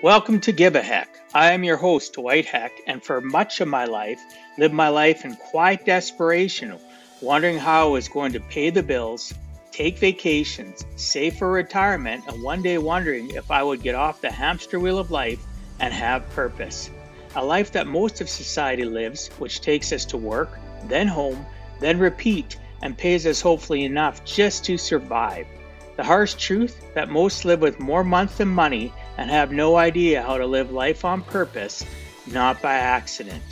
Welcome to Give a Heck. I am your host, Dwight Heck, and for much of my life, lived my life in quiet desperation, wondering how I was going to pay the bills, take vacations, save for retirement, and one day wondering if I would get off the hamster wheel of life and have purpose. A life that most of society lives, which takes us to work, then home, then repeat, and pays us hopefully enough just to survive. The harsh truth that most live with more month than money and have no idea how to live life on purpose, not by accident.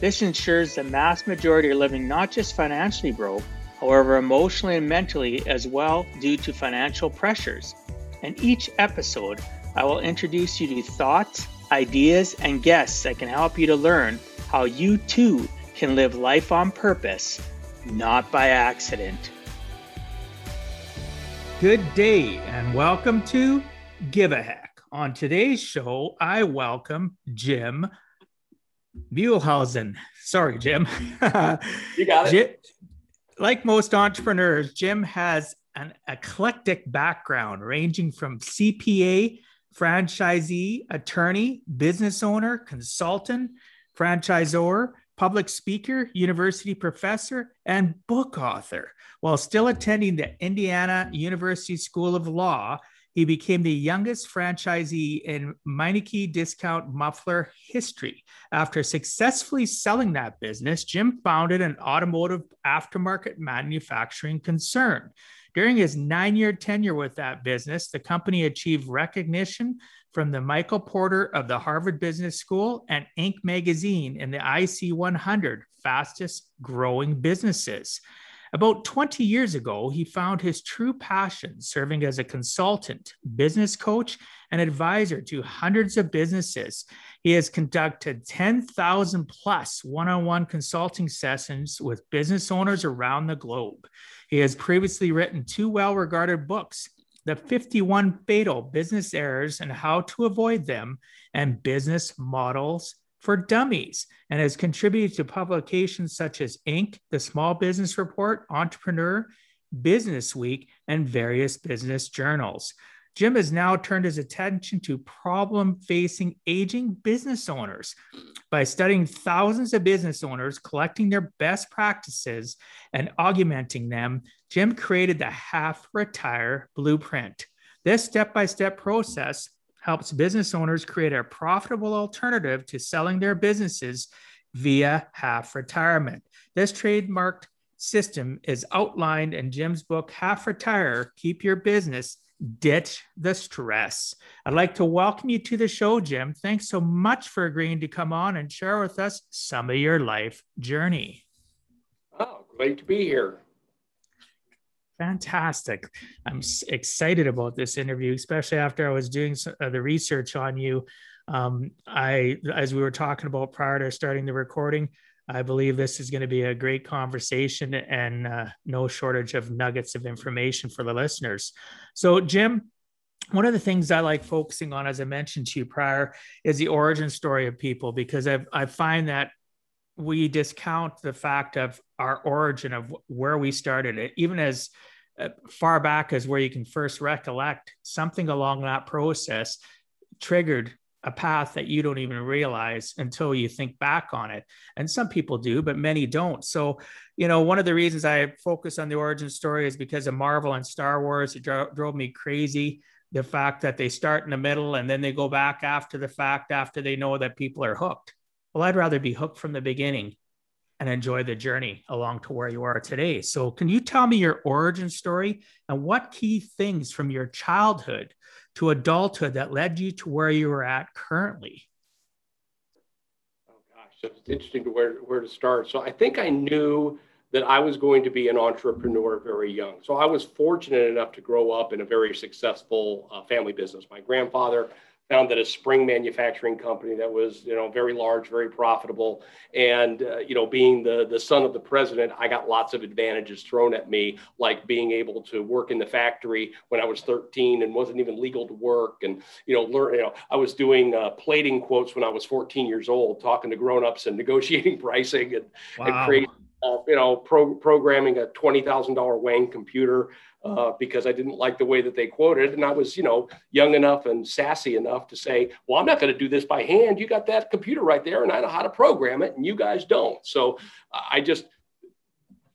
This ensures the mass majority are living not just financially broke, however, emotionally and mentally as well due to financial pressures. In each episode, I will introduce you to thoughts, ideas, and guests that can help you to learn how you too can live life on purpose, not by accident. Good day and welcome to Give a Heck. On today's show, I welcome Jim Muehlhausen. Sorry, Jim. you got it. Jim, like most entrepreneurs, Jim has an eclectic background ranging from CPA, franchisee, attorney, business owner, consultant, franchisor, public speaker, university professor, and book author. While still attending the Indiana University School of Law, he became the youngest franchisee in Meineke discount muffler history. After successfully selling that business, Jim founded an automotive aftermarket manufacturing concern. During his nine year tenure with that business, the company achieved recognition from the Michael Porter of the Harvard Business School and Inc. magazine in the IC 100 fastest growing businesses. About 20 years ago, he found his true passion serving as a consultant, business coach, and advisor to hundreds of businesses. He has conducted 10,000 plus one on one consulting sessions with business owners around the globe. He has previously written two well regarded books The 51 Fatal Business Errors and How to Avoid Them, and Business Models for Dummies, and has contributed to publications such as Inc., The Small Business Report, Entrepreneur, Business Week, and various business journals. Jim has now turned his attention to problem facing aging business owners. By studying thousands of business owners, collecting their best practices, and augmenting them, Jim created the Half Retire Blueprint. This step by step process helps business owners create a profitable alternative to selling their businesses via half retirement. This trademarked system is outlined in Jim's book, Half Retire Keep Your Business ditch the stress. I'd like to welcome you to the show, Jim. Thanks so much for agreeing to come on and share with us some of your life journey. Oh, great to be here. Fantastic. I'm excited about this interview, especially after I was doing uh, the research on you. Um, I, as we were talking about prior to starting the recording, I believe this is going to be a great conversation and uh, no shortage of nuggets of information for the listeners. So, Jim, one of the things I like focusing on, as I mentioned to you prior, is the origin story of people because I've, I find that we discount the fact of our origin of where we started, it, even as uh, far back as where you can first recollect something along that process triggered a path that you don't even realize until you think back on it. And some people do, but many don't. So, you know, one of the reasons I focus on the origin story is because of Marvel and Star Wars. It dro- drove me crazy. The fact that they start in the middle and then they go back after the fact after they know that people are hooked. Well, I'd rather be hooked from the beginning and enjoy the journey along to where you are today. So, can you tell me your origin story and what key things from your childhood to adulthood that led you to where you are at currently? Oh gosh, it's interesting to where where to start. So I think I knew that I was going to be an entrepreneur very young. So I was fortunate enough to grow up in a very successful uh, family business. My grandfather founded a spring manufacturing company that was you know very large very profitable and uh, you know being the the son of the president i got lots of advantages thrown at me like being able to work in the factory when i was 13 and wasn't even legal to work and you know learn you know i was doing uh, plating quotes when i was 14 years old talking to grown-ups and negotiating pricing and, wow. and creating uh, you know, pro- programming a twenty thousand dollar Wang computer uh, because I didn't like the way that they quoted, and I was, you know, young enough and sassy enough to say, "Well, I'm not going to do this by hand. You got that computer right there, and I know how to program it, and you guys don't." So I just,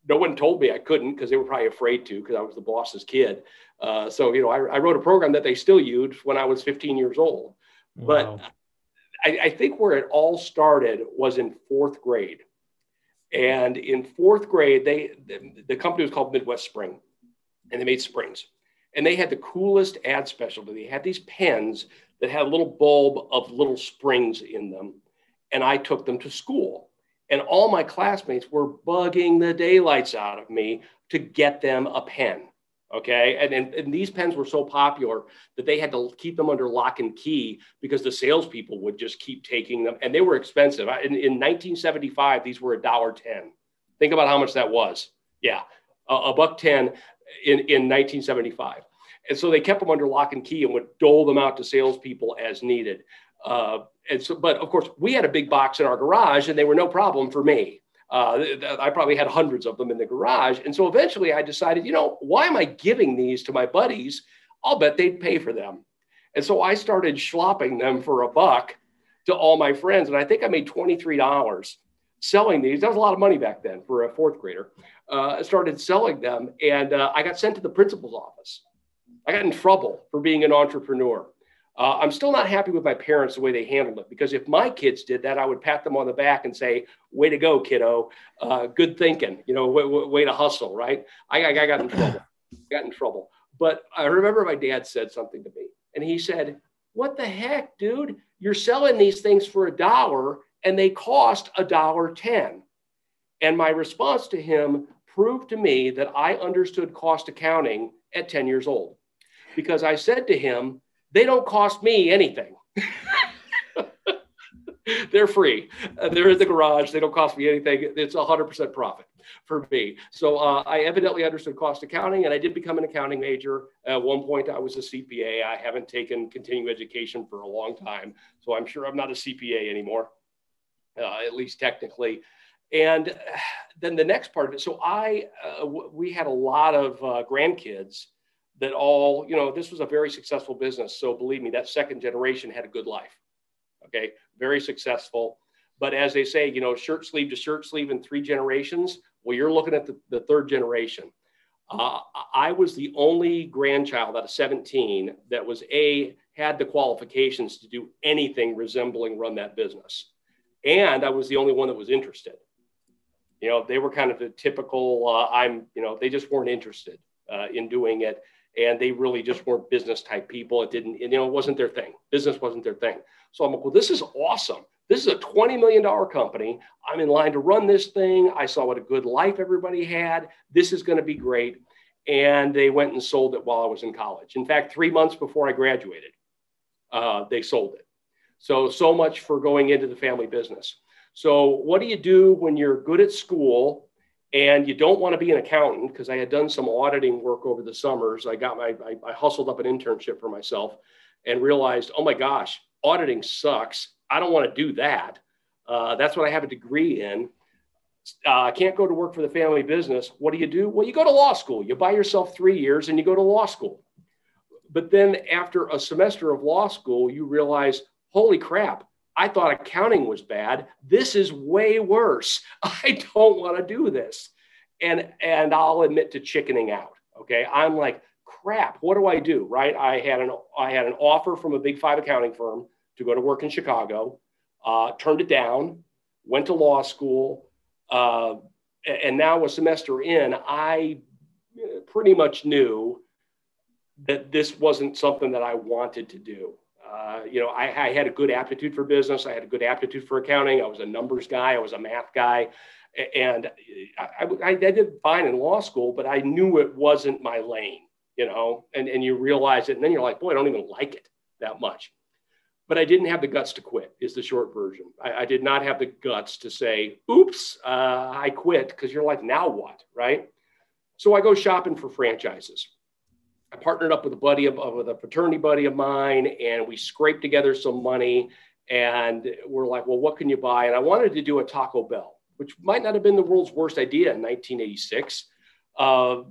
no one told me I couldn't because they were probably afraid to because I was the boss's kid. Uh, so you know, I, I, wrote a program that they still use when I was 15 years old. Wow. But I, I think where it all started was in fourth grade and in fourth grade, they the, company was called Midwest Spring, and they made springs. And they had the coolest ad specialty. They had these pens that had a little bulb of little springs in them. And I took them to school. And all my classmates were bugging the daylights out of me to get them a pen. Okay. And, and, and, these pens were so popular that they had to keep them under lock and key because the salespeople would just keep taking them and they were expensive. In, in 1975, these were a dollar 10. Think about how much that was. Yeah. A, buck 10 in, in 1975. And so they kept them under lock and key and would dole them out to salespeople as needed. Uh, and so, but of course, we had a big box in our garage and they were no problem for me. Uh, I probably had hundreds of them in the garage. And so eventually I decided, you know, why am I giving these to my buddies? I'll bet they'd pay for them. And so I started schlopping them for a buck to all my friends. And I think I made $23 selling these. That was a lot of money back then for a fourth grader. Uh, I started selling them and uh, I got sent to the principal's office. I got in trouble for being an entrepreneur. Uh, I'm still not happy with my parents the way they handled it because if my kids did that, I would pat them on the back and say, "Way to go, kiddo! Uh, good thinking. You know, way, way, to hustle." Right? I, I got in trouble. Got in trouble. But I remember my dad said something to me, and he said, "What the heck, dude? You're selling these things for a dollar, and they cost a dollar ten. And my response to him proved to me that I understood cost accounting at 10 years old because I said to him they don't cost me anything. they're free. Uh, they're in the garage. They don't cost me anything. It's 100% profit for me. So uh, I evidently understood cost accounting, and I did become an accounting major. At one point, I was a CPA. I haven't taken continuing education for a long time, so I'm sure I'm not a CPA anymore, uh, at least technically. And then the next part of it. So I, uh, we had a lot of uh, grandkids that all, you know, this was a very successful business. So believe me, that second generation had a good life. Okay, very successful. But as they say, you know, shirt sleeve to shirt sleeve in three generations. Well, you're looking at the, the third generation. Uh, I was the only grandchild out of 17 that was a had the qualifications to do anything resembling run that business, and I was the only one that was interested. You know, they were kind of the typical. Uh, I'm, you know, they just weren't interested uh, in doing it and they really just weren't business type people. It didn't, you know, it wasn't their thing. Business wasn't their thing. So I'm like, well, this is awesome. This is a $20 million company. I'm in line to run this thing. I saw what a good life everybody had. This is going to be great. And they went and sold it while I was in college. In fact, three months before I graduated, uh, they sold it. So, so much for going into the family business. So, what do you do when you're good at school and you don't want to be an accountant because I had done some auditing work over the summers. I got my, I, I, hustled up an internship for myself and realized, oh my gosh, auditing sucks. I don't want to do that. Uh, that's what I have a degree in. Uh, I can't go to work for the family business. What do you do? Well, you go to law school. You buy yourself three years and you go to law school. But then after a semester of law school, you realize, holy crap, I thought accounting was bad. This is way worse. I don't want to do this. And and I'll admit to chickening out. Okay. I'm like, crap, what do I do? Right. I had an I had an offer from a big five accounting firm to go to work in Chicago, uh, turned it down, went to law school, uh, and now a semester in, I pretty much knew that this wasn't something that I wanted to do. Uh, you know, I, I, had a good aptitude for business. I had a good aptitude for accounting. I was a numbers guy. I was a math guy. And I, I, I did fine in law school, but I knew it wasn't my lane, you know, and, and you realize it. And then you're like, boy, I don't even like it that much. But I didn't have the guts to quit, is the short version. I, I did not have the guts to say, oops, uh, I quit, because you're like, now what, right? So I go shopping for franchises. I partnered up with a buddy of, with a fraternity buddy of mine, and we scraped together some money. And we're like, well, what can you buy? And I wanted to do a Taco Bell. which might not have been the world's worst idea in 1986. Uh,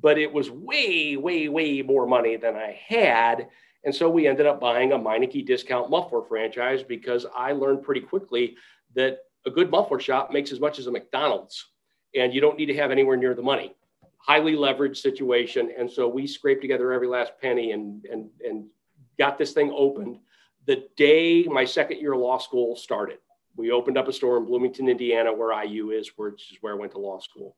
but it was way, way, way more money than I had. And so we ended up buying a Meineke discount muffler franchise because I learned pretty quickly that a good muffler shop makes as much as a McDonald's and you don't need to have anywhere near the money. Highly leveraged situation. And so we scraped together every last penny and, and, and got this thing opened the day my second year law school started. We opened up a store in Bloomington, Indiana, where IU is, which is where I went to law school.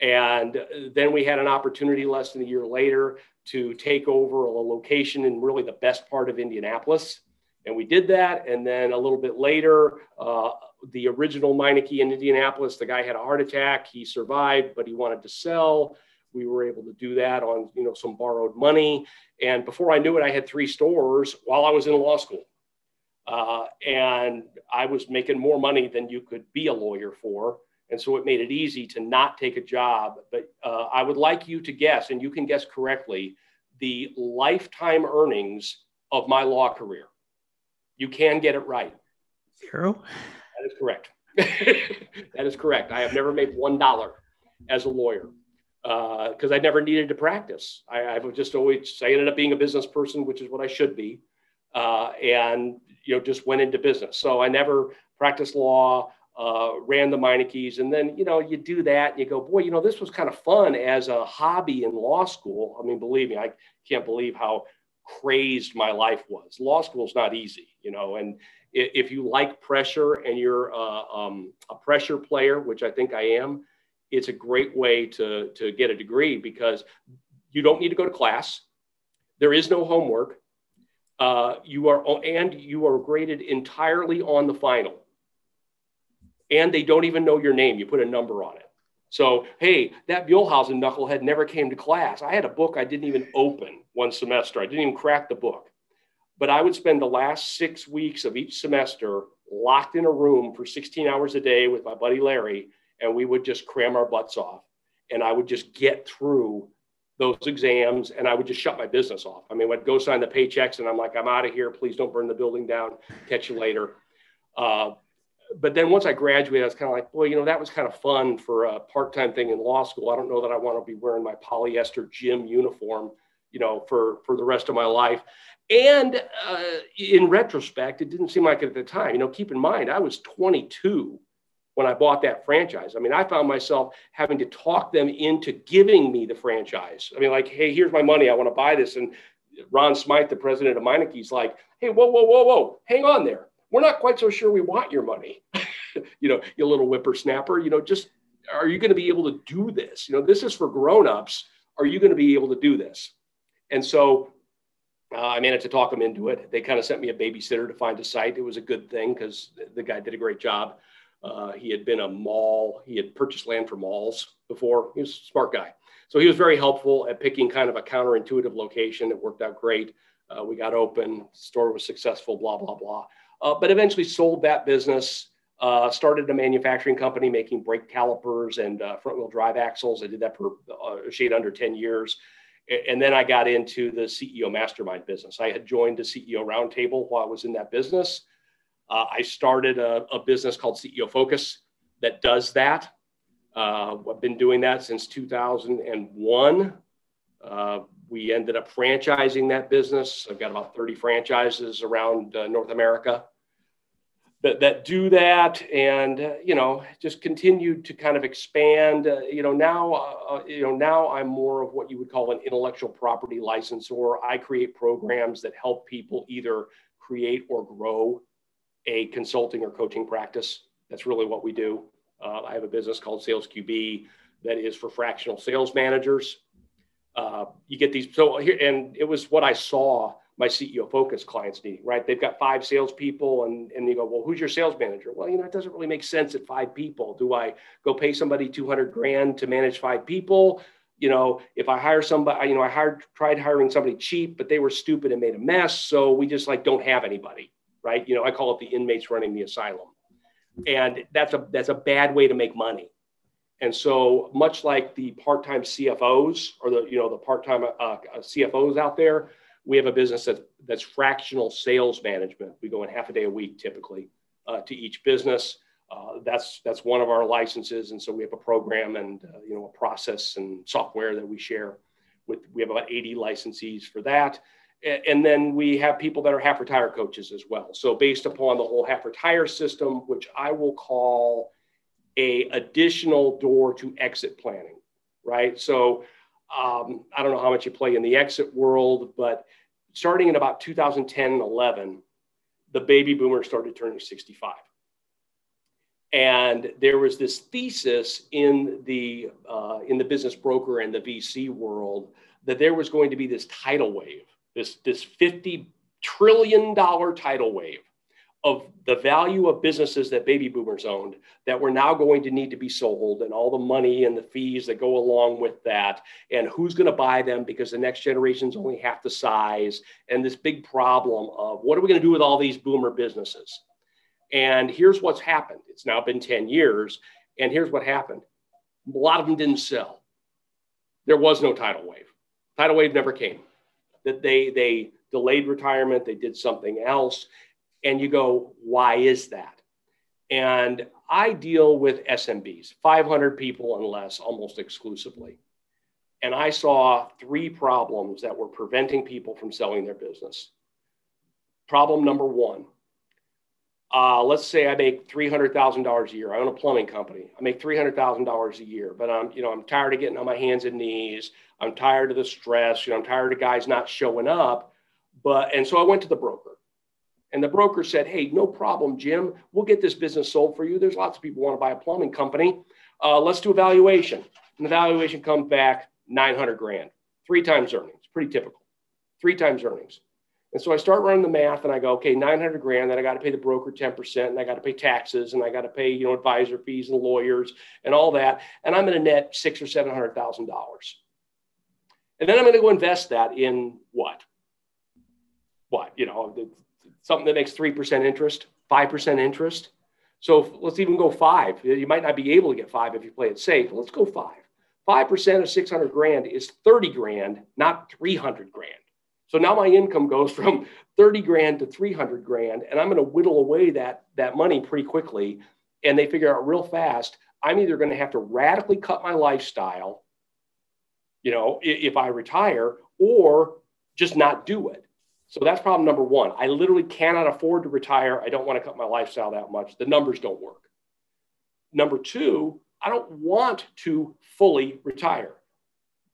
And then we had an opportunity less than a year later to take over a location in really the best part of Indianapolis. And we did that. And then a little bit later, uh, the original Meineke in Indianapolis, the guy had a heart attack. He survived, but he wanted to sell. We were able to do that on you know some borrowed money. And before I knew it, I had three stores while I was in law school. Uh, and I was making more money than you could be a lawyer for. And so it made it easy to not take a job. But uh, I would like you to guess, and you can guess correctly, the lifetime earnings of my law career. You can get it right. Zero. That is correct. that is correct. I have never made one dollar as a lawyer because uh, I never needed to practice. I, have just always I ended up being a business person, which is what I should be, uh, and you know just went into business. So I never practiced law uh, ran the Meinekes. And then, you know, you do that and you go, boy, you know, this was kind of fun as a hobby in law school. I mean, believe me, I can't believe how crazed my life was. Law school is not easy, you know, and if you like pressure and you're um, a pressure player, which I think I am, it's a great way to, to get a degree because you don't need to go to class. There is no homework. Uh, you are, and you are graded entirely on the final and they don't even know your name. You put a number on it. So, hey, that Muehlhausen knucklehead never came to class. I had a book I didn't even open one semester. I didn't even crack the book. But I would spend the last six weeks of each semester locked in a room for 16 hours a day with my buddy Larry, and we would just cram our butts off. And I would just get through those exams and I would just shut my business off. I mean, I'd go sign the paychecks and I'm like, I'm out of here. Please don't burn the building down. Catch you later. Uh, but then once I graduated, I was kind of like, boy, you know, that was kind of fun for a part-time thing in law school. I don't know that I want to be wearing my polyester gym uniform, you know, for for the rest of my life. And uh, in retrospect, it didn't seem like it at the time. You know, keep in mind, I was 22 when I bought that franchise. I mean, I found myself having to talk them into giving me the franchise. I mean, like, hey, here's my money. I want to buy this. And Ron Smythe, the president of Meineke's, like, hey, whoa, whoa, whoa, whoa, hang on there we're not quite so sure we want your money. you know, you little whippersnapper, you know, just are you going to be able to do this? You know, this is for grown-ups. Are you going to be able to do this? And so uh, I managed to talk them into it. They kind of sent me a babysitter to find a site. It was a good thing because the guy did a great job. Uh, he had been a mall, he had purchased land for malls before. He was a smart guy. So he was very helpful at picking kind of a counterintuitive location. It worked out great. Uh, we got open, store was successful, blah, blah, blah uh, but eventually sold that business. Uh, started a manufacturing company making brake calipers and uh, front wheel drive axles. I did that for uh, a shade under 10 years. And then I got into the CEO mastermind business. I had joined the CEO roundtable while I was in that business. Uh, I started a, a, business called CEO Focus that does that. Uh, I've been doing that since 2001. We ended up franchising that business. I've got about 30 franchises around uh, North America that, that do that and uh, you know just continue to kind of expand. Uh, you know now uh, uh, you know now i'm more of what you would call an intellectual property licensor. I create programs that help people either create or grow a consulting or coaching practice. That's really what we do. Uh, i have a business called sales qb that is for fractional sales managers uh, you get these so here and it was what i saw my CEO focus clients need, right? They've got five salespeople and, and you go, well, who's your sales manager? Well, you know, it doesn't really make sense at five people. Do I go pay somebody 200 grand to manage five people? You know, if I hire somebody, you know, I hired, tried hiring somebody cheap, but they were stupid and made a mess. So we just like don't have anybody, right? You know, I call it the inmates running the asylum. And that's a, that's a bad way to make money. And so much like the part-time CFOs or the, you know, the part-time uh, CFOs out there, we have a business that's, that's fractional sales management. We go in half a day a week typically uh, to each business. Uh, that's that's one of our licenses, and so we have a program and uh, you know a process and software that we share. With we have about 80 licensees for that, and then we have people that are half retire coaches as well. So based upon the whole half retire system, which I will call a additional door to exit planning, right? So um, I don't know how much you play in the exit world, but starting in about 2010 and 11, the baby boomers started turning 65 and there was this thesis in the uh, in the business broker and the VC world that there was going to be this tidal wave, this this 50 trillion dollar tidal wave of the value of businesses that baby boomers owned that were now going to need to be sold and all the money and the fees that go along with that and who's going to buy them because the next generation's only half the size and this big problem of what are we going to do with all these boomer businesses and here's what's happened. It's now been 10 years. And here's what happened a lot of them didn't sell. There was no tidal wave. Tidal wave never came. That they, they delayed retirement, they did something else. And you go, why is that? And I deal with SMBs, 500 people and less almost exclusively. And I saw three problems that were preventing people from selling their business. Problem number one uh, let's say I make three hundred thousand dollars a year. I own a plumbing company. I make three hundred thousand dollars a year, but I'm you know I'm tired of getting on my hands and knees. I'm tired of the stress. You know I'm tired of guys not showing up. But and so I went to the broker, and the broker said, "Hey, no problem, Jim. We'll get this business sold for you. There's lots of people want to buy a plumbing company. Uh, let's do a valuation." And the valuation comes back nine hundred grand, three times earnings. Pretty typical. Three times earnings. And so I start running the math and I go, okay, 900 grand, then I got to pay the broker 10% and I got to pay taxes and I got to pay, you know, advisor fees and lawyers and all that. And I'm going to net six or $700,000. And then I'm going to go invest that in what? What, you know, something that makes 3% interest, 5% interest. So let's even go five. You might not be able to get five if you play it safe. Let's go five. 5% of 600 grand is 30 grand, not 300 grand. So now my income goes from 30 grand to 300 grand, and I'm going to whittle away that, that money pretty quickly. And they figure out real fast, I'm either going to have to radically cut my lifestyle, you know, if I retire, or just not do it. So that's problem number one. I literally cannot afford to retire. I don't want to cut my lifestyle that much. The numbers don't work. Number two, I don't want to fully retire.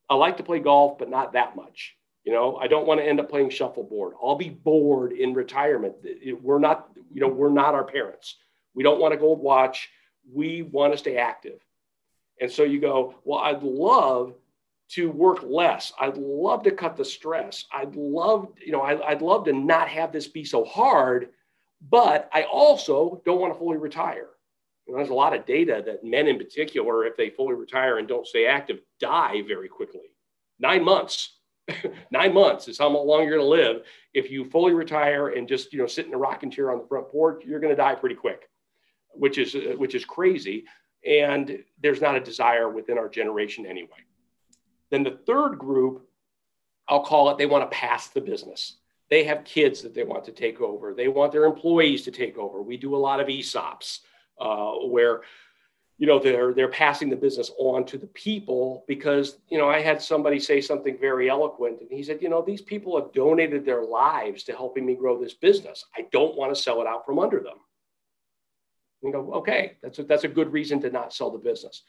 I like to play golf, but not that much. You know, I don't want to end up playing shuffleboard. I'll be bored in retirement. We're not, you know, we're not our parents. We don't want a gold watch. We want to stay active. And so you go, well, I'd love to work less. I'd love to cut the stress. I'd love, you know, I, would love to not have this be so hard, but I also don't want to fully retire. You know, there's a lot of data that men in particular, if they fully retire and don't stay active, die very quickly. Nine months nine months is how long you're going to live. If you fully retire and just you know sit in a rocking chair on the front porch, you're going to die pretty quick, which is which is crazy. And there's not a desire within our generation anyway. Then the third group, I'll call it, they want to pass the business. They have kids that they want to take over. They want their employees to take over. We do a lot of ESOPs uh, where you know they're they're passing the business on to the people because you know i had somebody say something very eloquent and he said you know these people have donated their lives to helping me grow this business i don't want to sell it out from under them and go okay that's a, that's a good reason to not sell the business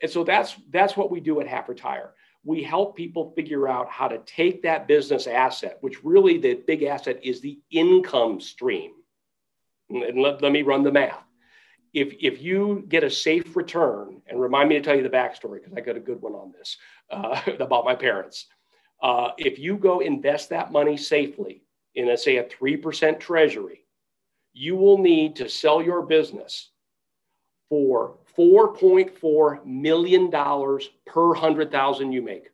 and so that's that's what we do at half retire we help people figure out how to take that business asset which really the big asset is the income stream and let, let me run the math if if you get a safe return, and remind me to tell you the backstory because I got a good one on this uh, about my parents. Uh, if you go invest that money safely in a say a three percent treasury, you will need to sell your business for four point four million dollars per hundred thousand you make.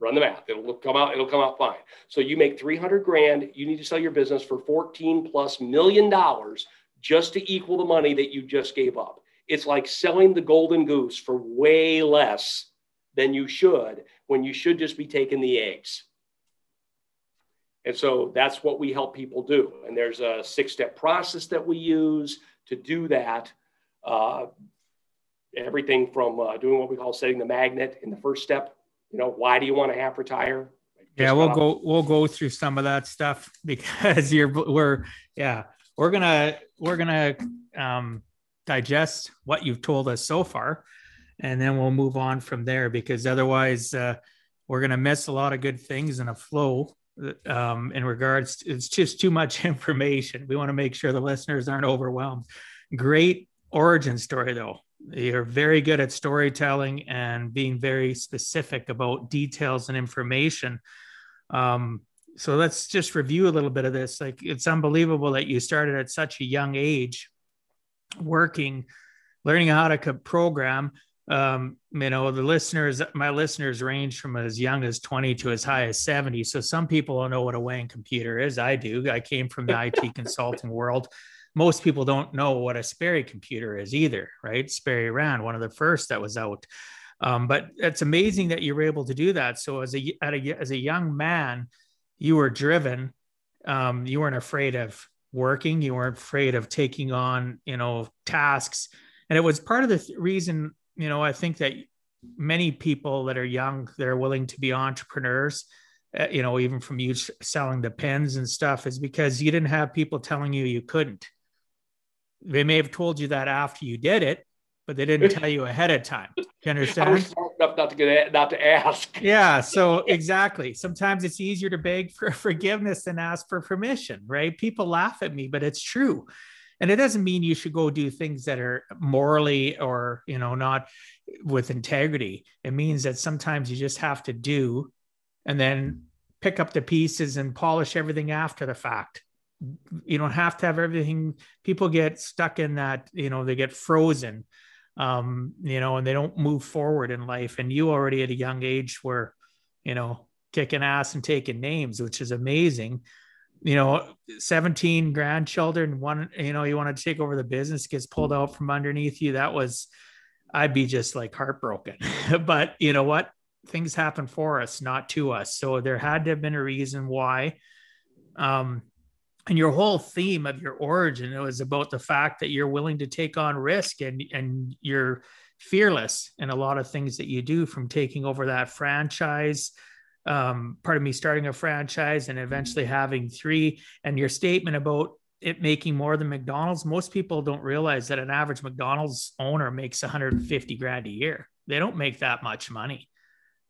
Run the math; it'll come out. It'll come out fine. So you make three hundred grand. You need to sell your business for fourteen plus million dollars just to equal the money that you just gave up. It's like selling the golden goose for way less than you should when you should just be taking the eggs. And so that's what we help people do. And there's a six step process that we use to do that. Uh, everything from uh, doing what we call setting the magnet in the first step. You know, why do you want to half retire? yeah, we'll go we'll go through some of that stuff because you're we're yeah we're gonna we're gonna um, digest what you've told us so far, and then we'll move on from there because otherwise uh, we're gonna miss a lot of good things in a flow. Um, in regards, to, it's just too much information. We want to make sure the listeners aren't overwhelmed. Great origin story though. You're very good at storytelling and being very specific about details and information um, so let's just review a little bit of this. Like it's unbelievable that you started at such a young age working, learning how to program. Um, you know, the listeners, my listeners range from as young as 20 to as high as 70. So some people don't know what a Wang computer is. I do. I came from the IT consulting world. Most people don't know what a Sperry computer is either, right? Sperry ran one of the first that was out. Um, but it's amazing that you were able to do that. So as a, a as a young man, you were driven. Um, you weren't afraid of working. You weren't afraid of taking on you know tasks, and it was part of the th- reason you know I think that many people that are young they're willing to be entrepreneurs. Uh, you know, even from you selling the pens and stuff, is because you didn't have people telling you you couldn't. They may have told you that after you did it, but they didn't tell you ahead of time. Do you understand? I was smart enough not to get not to ask. Yeah, so exactly. Sometimes it's easier to beg for forgiveness than ask for permission, right? People laugh at me, but it's true. And it doesn't mean you should go do things that are morally or, you know, not with integrity. It means that sometimes you just have to do and then pick up the pieces and polish everything after the fact you don't have to have everything people get stuck in that you know they get frozen um, you know, and they don't move forward in life. And you already at a young age were, you know, kicking ass and taking names, which is amazing. You know, 17 grandchildren, one, you know, you want to take over the business, gets pulled out from underneath you. That was, I'd be just like heartbroken. but you know what? Things happen for us, not to us. So there had to have been a reason why. Um, and your whole theme of your origin it was about the fact that you're willing to take on risk and and you're fearless in a lot of things that you do from taking over that franchise um, part of me starting a franchise and eventually having three. And your statement about it making more than mcdonald's most people don't realize that an average mcdonald's owner makes 150 grand a year. They don't make that much money.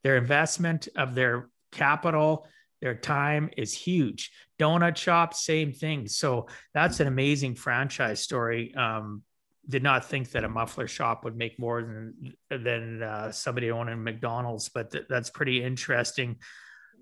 Their investment of their capital their time is huge. Donut shop, same thing. So that's an amazing franchise story. Um, did not think that a muffler shop would make more than than uh, somebody owning McDonald's, but th- that's pretty interesting.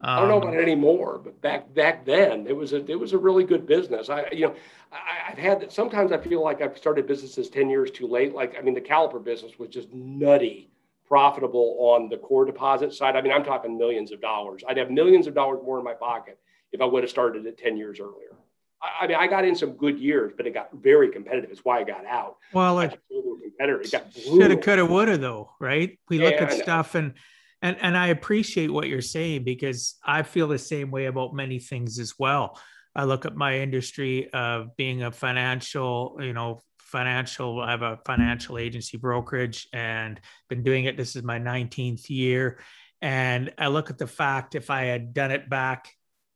Um, I don't know about um, anymore, but back back then it was a it was a really good business. I you know I, have had sometimes I feel like I've started businesses ten years too late. Like I mean the caliper business was just nutty profitable on the core deposit side. I mean, I'm talking millions of dollars. I'd have millions of dollars more in my pocket if I would have started it 10 years earlier. I, I mean, I got in some good years, but it got very competitive. It's why I got out. Well, it, competitor. It got shoulda, coulda, woulda, though, right? We yeah, look at stuff and and and I appreciate what you're saying because I feel the same way about many things as well. I look at my industry of being a financial, you know, financial i have a financial agency brokerage and been doing it. This is my 19th year. And i look at the fact if i had done it back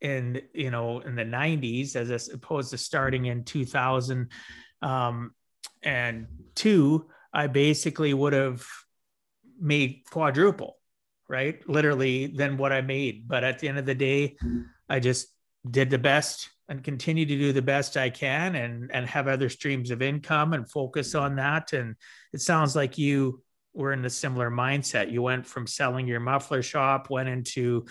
in you know in the 90s as opposed to starting in 2000 um, and two i basically would have made quadruple right? Literally than what i made. But at the end of the day i just did the best and continue to do the best I can and and have other streams of income and focus on that. And it sounds like you were in a similar mindset. You went from selling your muffler shop, went into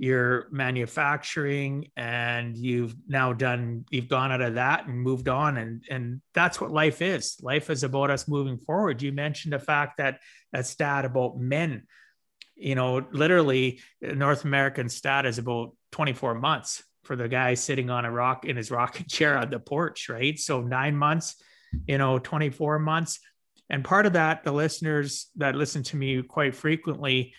your manufacturing and you've now done you've gone out of that and moved on. And and that's what life is. Life is about us moving forward. You mentioned the fact that that stat about men. You know literally north american stat is about 24 months for the guy sitting on a rock in his rocking chair on the porch, right? So nine months, you know, 24 months. And part of that, the listeners that listen to me quite frequently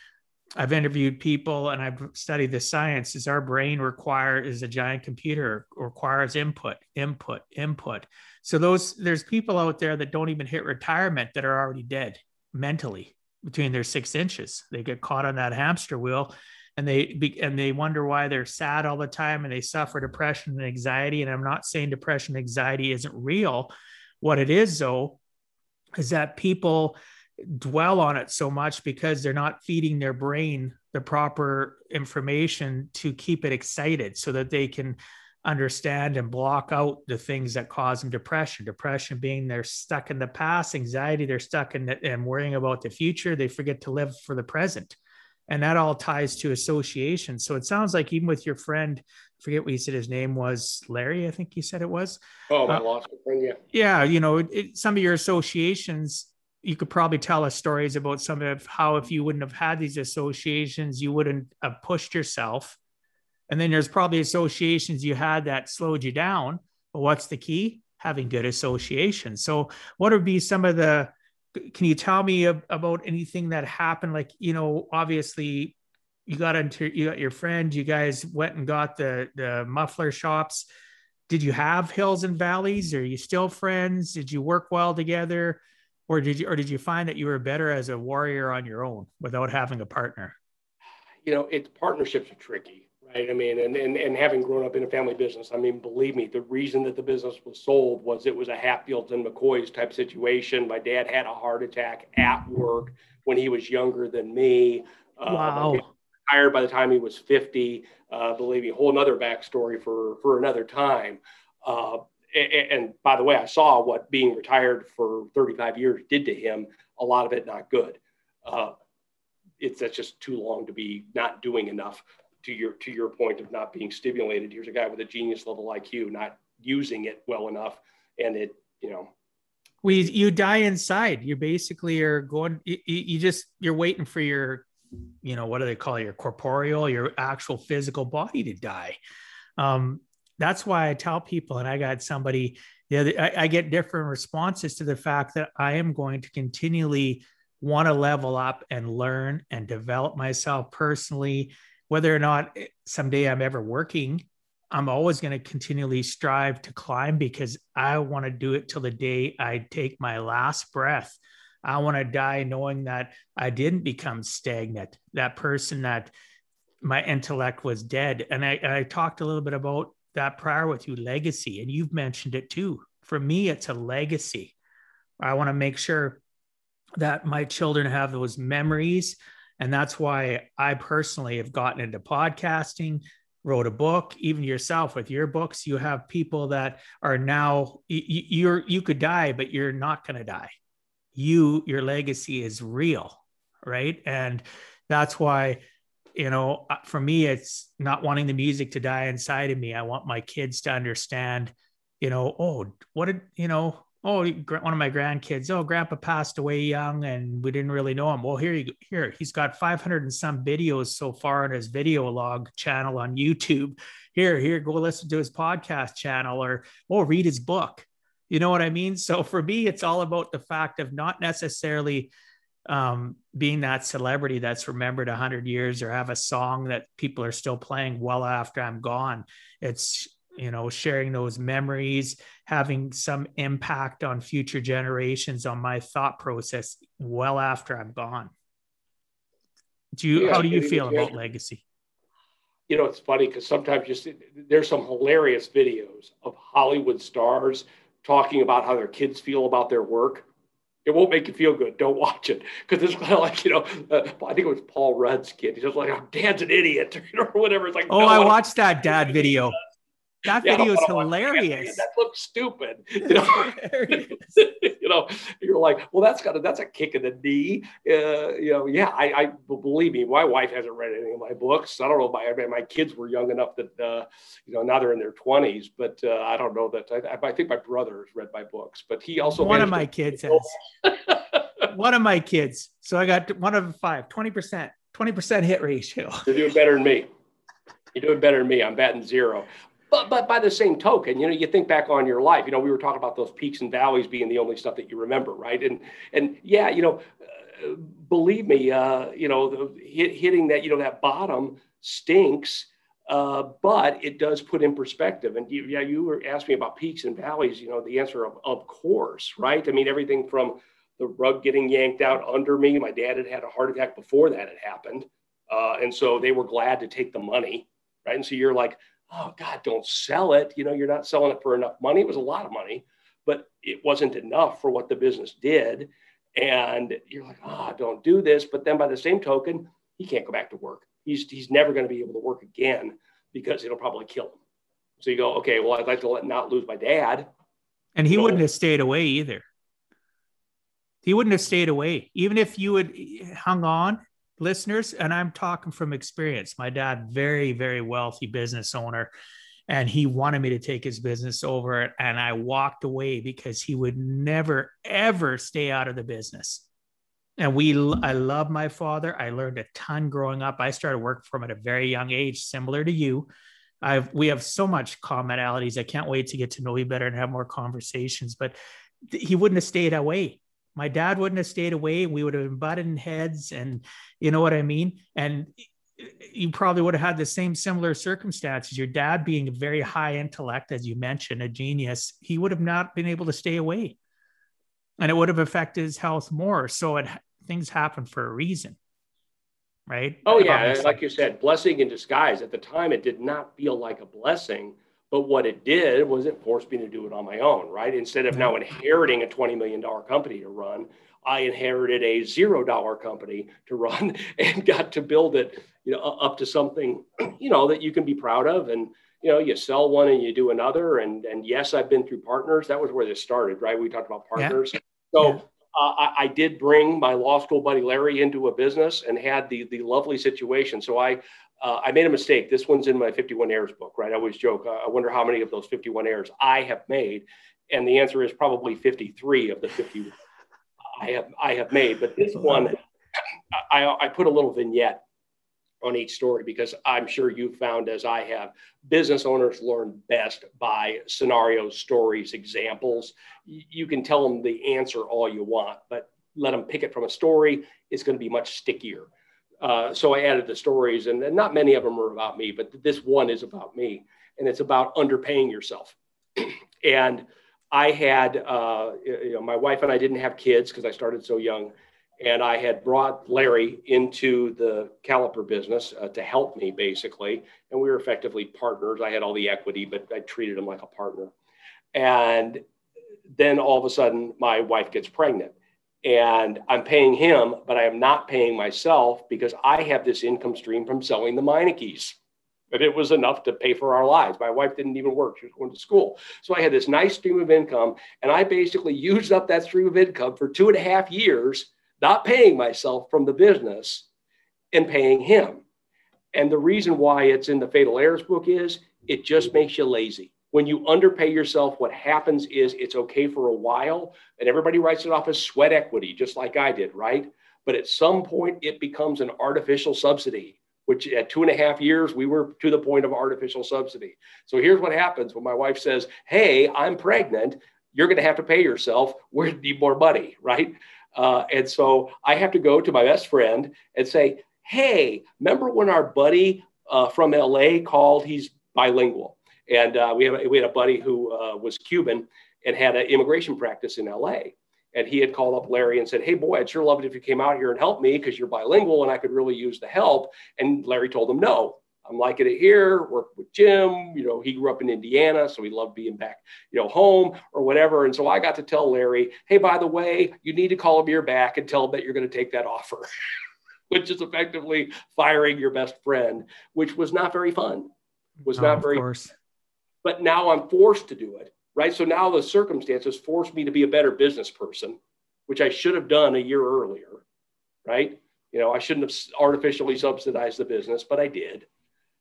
I've interviewed people and I've studied the science is our brain require is a giant computer requires input, input, input. So those there's people out there that don't even hit retirement that are already dead mentally between their six inches. They get caught on that hamster wheel and they and they wonder why they're sad all the time and they suffer depression and anxiety. And I'm not saying depression anxiety isn't real. What it is though is that people dwell on it so much because they're not feeding their brain the proper information to keep it excited so that they can understand and block out the things that cause them depression depression being they're stuck in the past anxiety they're stuck in the, and worrying about the future they forget to live for the present and that all ties to association so it sounds like even with your friend I forget what you said his name was larry i think you said it was oh my uh, lost friend yeah yeah you know it, some of your associations you could probably tell us stories about some of how if you wouldn't have had these associations, you wouldn't have pushed yourself. And then there's probably associations you had that slowed you down. But what's the key? Having good associations. So, what would be some of the? Can you tell me about anything that happened? Like, you know, obviously, you got into you got your friend. You guys went and got the the muffler shops. Did you have hills and valleys? Are you still friends? Did you work well together? or did you or did you find that you were better as a warrior on your own without having a partner you know it's partnerships are tricky right i mean and, and and having grown up in a family business i mean believe me the reason that the business was sold was it was a hatfields and mccoys type situation my dad had a heart attack at work when he was younger than me uh, wow uh, retired by the time he was 50 uh, believe me a whole another backstory for for another time uh, and by the way, I saw what being retired for 35 years did to him. A lot of it not good. Uh, it's that's just too long to be not doing enough. To your to your point of not being stimulated, here's a guy with a genius level IQ not using it well enough, and it you know. We you die inside. You basically are going. You, you just you're waiting for your, you know, what do they call it, your corporeal, your actual physical body to die. Um, that's why I tell people, and I got somebody, yeah, I, I get different responses to the fact that I am going to continually want to level up and learn and develop myself personally, whether or not someday I'm ever working. I'm always going to continually strive to climb because I want to do it till the day I take my last breath. I want to die knowing that I didn't become stagnant, that person that my intellect was dead. And I, I talked a little bit about that prior with you legacy and you've mentioned it too for me it's a legacy i want to make sure that my children have those memories and that's why i personally have gotten into podcasting wrote a book even yourself with your books. You have people that are now you're you could die but you're not going to die. You your legacy is real right? And that's why you know, uh, for me, it's not wanting the music to die inside of me. I want my kids to understand, you know, oh, what did, you know, oh, one of my grandkids, oh, grandpa passed away young and we didn't really know him. Well, here you here, he's got 500 and some videos so far on his video log channel on YouTube. Here, here, go listen to his podcast channel or, oh, read his book. You know what I mean? So for me, it's all about the fact of not necessarily um, being that celebrity that's remembered 100 years or have a song that people are still playing well after I'm gone. It's, you know, sharing those memories, having some impact on future generations on my thought process well after I'm gone. Do you, yeah, how do you feel about legacy? You know, it's funny because sometimes you see, there's some hilarious videos of Hollywood stars talking about how their kids feel about their work it won't make you feel good. Don't watch it because it's kind of like you know. Uh, I think it was Paul Rudd's kid. He's just like, "Oh, Dad's an idiot," or whatever. It's like, oh, no, I watched that dad video. That yeah, video is hilarious. That looks stupid. You know? you know, you're like, well, that's got a, that's a kick in the knee. Uh, you know, yeah, I, I believe me. My wife hasn't read any of my books. I don't know. My my kids were young enough that uh, you know now they're in their 20s, but uh, I don't know that. I, I, think my brother has read my books, but he also one of my kids has. one of my kids. So I got one of five, 20 percent, 20 percent hit ratio. You're doing better than me. You're doing better than me. I'm batting zero. But but by the same token, you know, you think back on your life. You know, we were talking about those peaks and valleys being the only stuff that you remember, right? And and yeah, you know, believe me, uh, you know, the, hit, hitting that, you know, that bottom stinks, uh, but it does put in perspective. And you, yeah, you were asking me about peaks and valleys. You know, the answer of, of course, right? I mean, everything from the rug getting yanked out under me. My dad had had a heart attack before that had happened, uh, and so they were glad to take the money, right? And so you're like, oh God, don't sell it. You know, you're not selling it for enough money. It was a lot of money, but it wasn't enough for what the business did. And you're like, ah, oh, don't do this. But then by the same token, he can't go back to work. He's, he's never going to be able to work again because it'll probably kill him. So you go, okay, well, I'd like to let, not lose my dad. And he so, wouldn't have stayed away either. He wouldn't have stayed away. Even if you had hung on, listeners, and I'm talking from experience. My dad, very, very wealthy business owner, and he wanted me to take his business over and i walked away because he would never ever stay out of the business. And we i love my father. I learned a ton growing up. I started working from at a very young age similar to you. I've we have so much commonalities. I can't wait to get to know you better and have more conversations but he wouldn't have stayed away my dad wouldn't have stayed away we would have been butting heads and you know what i mean and you probably would have had the same similar circumstances. Your dad being a very high intellect, as you mentioned, a genius, he would have not been able to stay away, and it would have affected his health more. So it things happen for a reason, right? Oh yeah, like you said, blessing in disguise. At the time, it did not feel like a blessing, but what it did was it forced me to do it on my own, right? Instead of now inheriting a twenty million dollar company to run. I inherited a zero dollar company to run and got to build it, you know, up to something, you know, that you can be proud of. And, you know, you sell one and you do another. And, and yes, I've been through partners. That was where this started, right? We talked about partners. Yeah. So yeah. Uh, I, I, did bring my law school buddy Larry into a business and had the, the lovely situation. So I, uh, I made a mistake. This one's in my 51 errors book, right? I always joke. Uh, I wonder how many of those 51 errors I have made. And the answer is probably 53 of the 50 I have I have made. But this one, I, I put a little vignette on each story because I'm sure you found, as I have, business owners learn best by scenarios, stories, examples. You can tell them the answer all you want, but let them pick it from a story. It's going to be much stickier. Uh, so I added the stories, and, and not many of them are about me, but this one is about me, and it's about underpaying yourself. and I had, uh, you know, my wife and I didn't have kids because I started so young. And I had brought Larry into the caliper business uh, to help me basically. And we were effectively partners. I had all the equity, but I treated him like a partner. And then all of a sudden, my wife gets pregnant. And I'm paying him, but I am not paying myself because I have this income stream from selling the Meineke's but it was enough to pay for our lives. My wife didn't even work, she was going to school. So I had this nice stream of income, and I basically used up that stream of income for two and a half years, not paying myself from the business and paying him. And the reason why it's in the Fatal Errors book is it just makes you lazy. When you underpay yourself, what happens is it's okay for a while, and everybody writes it off as sweat equity, just like I did, right? But at some point, it becomes an artificial subsidy which at two and a half years, we were to the point of artificial subsidy. So here's what happens when my wife says, Hey, I'm pregnant. You're going to have to pay yourself. We need more money, right? Uh, and so I have to go to my best friend and say, Hey, remember when our buddy uh, from LA called? He's bilingual. And uh, we, have, we had a buddy who uh, was Cuban and had an immigration practice in LA. And he had called up Larry and said, Hey, boy, I'd sure love it if you came out here and helped me because you're bilingual and I could really use the help. And Larry told him, No, I'm liking it here, work with Jim. You know, he grew up in Indiana, so he loved being back, you know, home or whatever. And so I got to tell Larry, Hey, by the way, you need to call Amir back and tell him that you're going to take that offer. which is effectively firing your best friend, which was not very fun. Was oh, not very. Course. But now I'm forced to do it right? So now the circumstances force me to be a better business person, which I should have done a year earlier, right? You know, I shouldn't have artificially subsidized the business, but I did,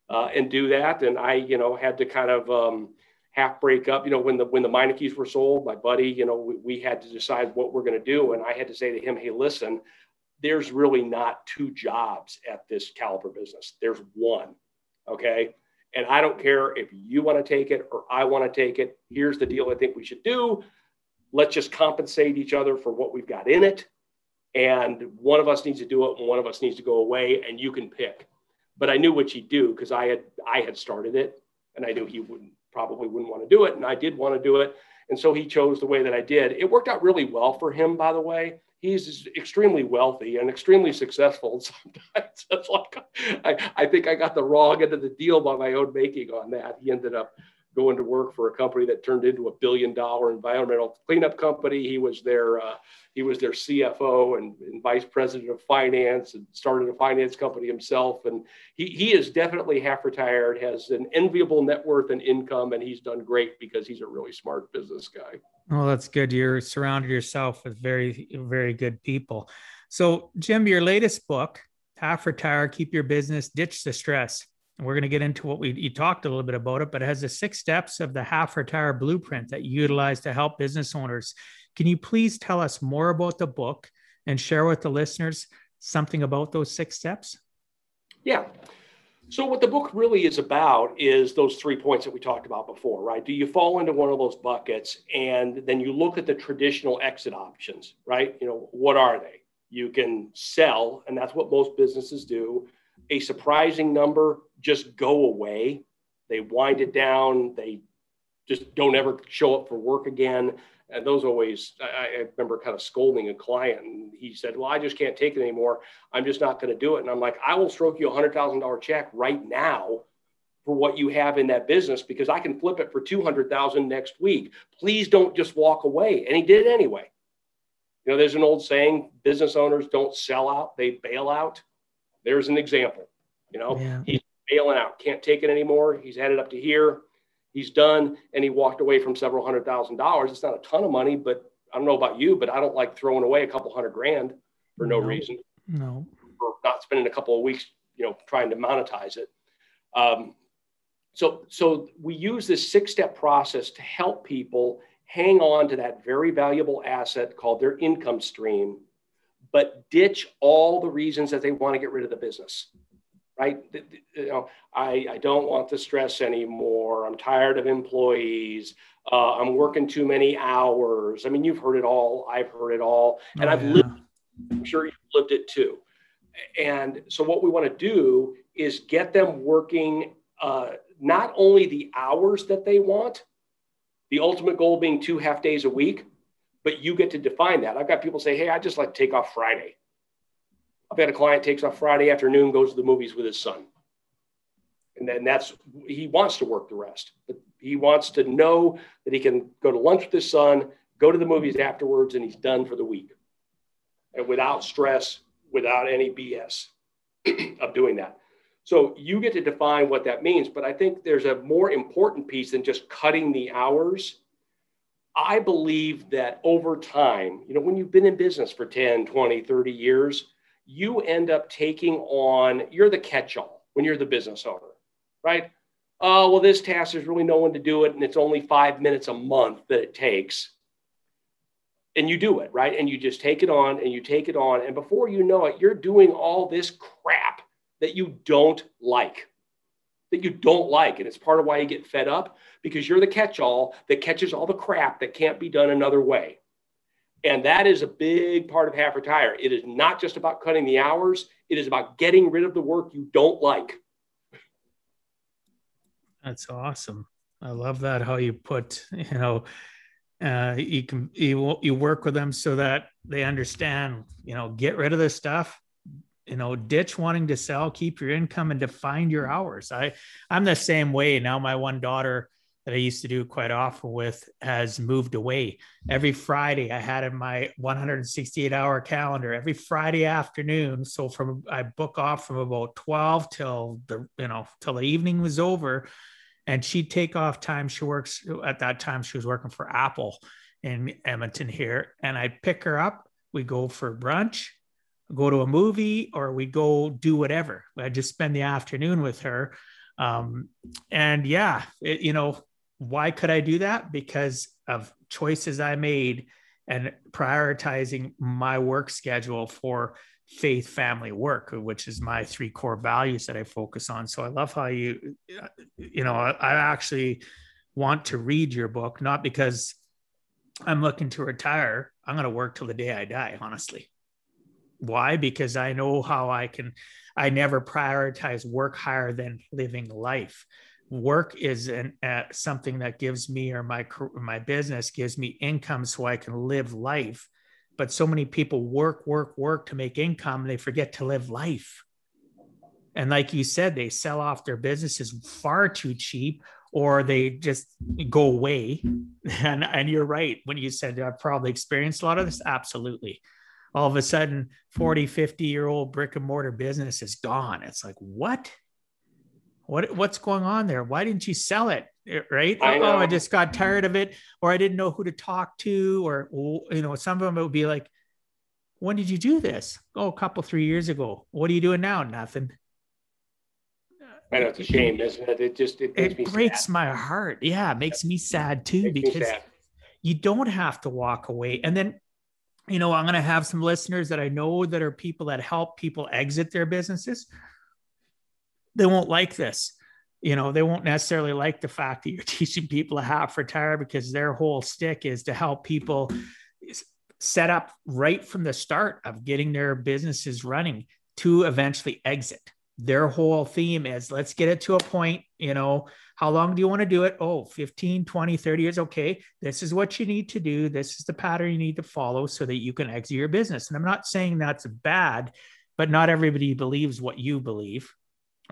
uh, and do that. And I, you know, had to kind of um, half break up. You know, when the when the Meinekes were sold, my buddy, you know, we, we had to decide what we're going to do, and I had to say to him, "Hey, listen." There's really not two jobs at this caliper business. There's one. Okay. And I don't care if you want to take it or I want to take it. Here's the deal I think we should do. Let's just compensate each other for what we've got in it. and one of us needs to do it and one of us needs to go away and you can pick but i knew what he'd do because i had i had started it and i knew he wouldn't probably wouldn't want to do it and i did want to do it and so he chose the way that i did. It worked out really well for him by the way. He's extremely wealthy and extremely successful sometimes. It's like I, I think i got the wrong end of the deal by my own making on that. He ended up going to work for a company that turned into a billion dollar environmental cleanup company. He was their uh, he was their CFO and, and, vice president of finance and started a finance company himself. And he, he is definitely half retired, has an enviable net worth and income, and he's done great because he's a really smart business guy. Well, that's good. You're surrounded yourself with very, very good people. So, Jim, your latest book, Half Retire, Keep Your Business, Ditch the Stress we're going to get into what we you talked a little bit about it, but it has the six steps of the half retire blueprint that you utilize to help business owners. Can you please tell us more about the book and share with the listeners something about those six steps? Yeah. So, what the book really is about is those three points that we talked about before, right? Do you fall into one of those buckets and then you look at the traditional exit options, right? You know, what are they? You can sell, and that's what most businesses do a surprising number just go away. They wind it down. They just don't ever show up for work again. And those always, I, I remember kind of scolding a client, and he said, Well, I just can't take it anymore. I'm just not going to do it. And I'm like, I will stroke you a $100,000 check right now for what you have in that business because I can flip it for 200,000 next week. Please don't just walk away. And he did anyway. You know, there's an old saying business owners don't sell out, they bail out. There's an example. You know, yeah. he's bailing out, can't take it anymore. He's headed up to here. He's done, and he walked away from several hundred thousand dollars. It's not a ton of money, but I don't know about you, but I don't like throwing away a couple hundred grand for no, no reason. No. Or not spending a couple of weeks, you know, trying to monetize it. Um, so, so we use this six-step process to help people hang on to that very valuable asset called their income stream but ditch all the reasons that they want to get rid of the business right? You know i, I don't want the stress anymore. I'm tired of employees. Uh, i'm working too many hours. I mean you've heard it all. I've heard it all. And oh, i've yeah. lived i'm sure you've lived it too. And so what we want to do is get them working uh, not only the hours that they want the ultimate goal being two half days a week but you get to define that. I've got people say, hey, I just like to take off Friday. I've had a client takes off Friday afternoon, goes to the movies with his son. And then that's, he wants to work the rest, but he wants to know that he can go to lunch with his son, go to the movies afterwards, and he's done for the week. And without stress, without any BS of doing that. So you get to define what that means. But I think there's a more important piece than just cutting the hours I believe that over time, you know, when you've been in business for 10, 20, 30 years, you end up taking on, you're the catch all when you're the business owner, right? Oh, well, this task, there's really no one to do it. And it's only five minutes a month that it takes. And you do it, right? And you just take it on and you take it on. And before you know it, you're doing all this crap that you don't like that you don't like. And it's part of why you get fed up because you're the catch all that catches all the crap that can't be done another way. And that is a big part of half retire. It is not just about cutting the hours, it is about getting rid of the work you don't like. That's awesome. I love that how you put, you know, uh, you can you you work with them so that they understand, you know, get rid of this stuff, you know ditch wanting to sell keep your income and define your hours. I i'm the same way. Now my one daughter that i used to do quite often with has moved away. Every friday i had in my 168 hour calendar every friday afternoon. So from i book off from about 12 till the you know till the evening was over. And she'd take off time she works at that time she was working for apple in edmonton here. And i'd pick her up. We go for brunch go to a movie or we go do whatever. I just spend the afternoon with her. Um, and yeah, it, you know, why could I do that? Because of choices I made and prioritizing my work schedule for faith, family, work, which is my three core values that I focus on. So I love how you, you know, I, I actually want to read your book, not because I'm looking to retire. I'm going to work till the day I die, honestly. Why? Because I know how I can, I never prioritize work higher than living life. Work is an, uh, something that gives me or my my business gives me income so I can live life. But so many people work, work, work to make income, they forget to live life. And like you said, they sell off their businesses far too cheap or they just go away. And, and you're right. When you said I've probably experienced a lot of this, absolutely. All of a sudden, 40, 50 year old brick and mortar business is gone. It's like, what? What, what's going on there? Why didn't you sell it? Eh, right? I oh, I just got tired of it, or I didn't know who to talk to, or you know, some of them it would be like, "When did you do this?" Oh, a couple, three years ago. What are you doing now? Nothing. I know it's a shame, isn't it? It just it, it breaks sad. my heart. Yeah, it makes me sad too because you don't have to walk away. And then, you know, I'm going to have some listeners that I know that are people that help people exit their businesses. They won't like this. You know, they won't necessarily like the fact that you're teaching people to half retire because their whole stick is to help people set up right from the start of getting their businesses running to eventually exit their whole theme is let's get it to a point you know how long do you want to do it? Oh 15 20 30 years okay this is what you need to do this is the pattern you need to follow so that you can exit your business. And i'm not saying that's bad but not everybody believes what you believe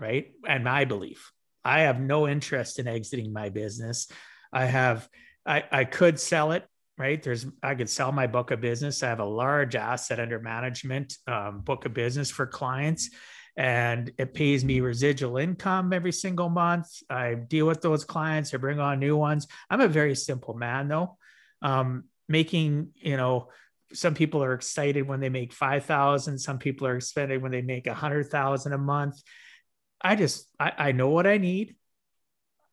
right and my belief i have no interest in exiting my business. I have i i could sell it right? There's i could sell my book of business. I have a large asset under management um, book of business for clients and it pays me residual income every single month. I deal with those clients, I bring on new ones. I'm a very simple man, though. Um, making, you know, some people are excited when they make 5,000, some people are excited when they make 100,000 a month. I just, I, I know what I need.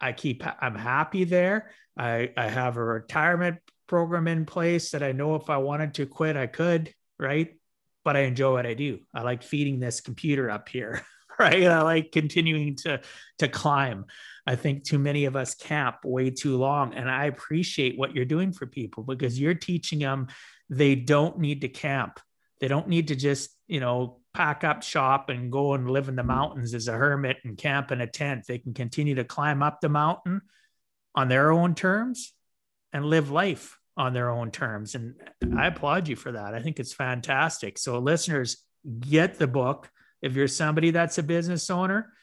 I keep, I'm happy there. I, I have a retirement program in place that I know if I wanted to quit, I could, right? But I enjoy what I do. I like feeding this computer up here, right? I like continuing to to climb. I think too many of us camp way too long, and I appreciate what you're doing for people because you're teaching them they don't need to camp. They don't need to just you know pack up shop and go and live in the mountains as a hermit and camp in a tent. They can continue to climb up the mountain on their own terms and live life on their own terms. And I applaud you for that. I think it's fantastic. So, listeners, get the book. If you're somebody that's a business owner,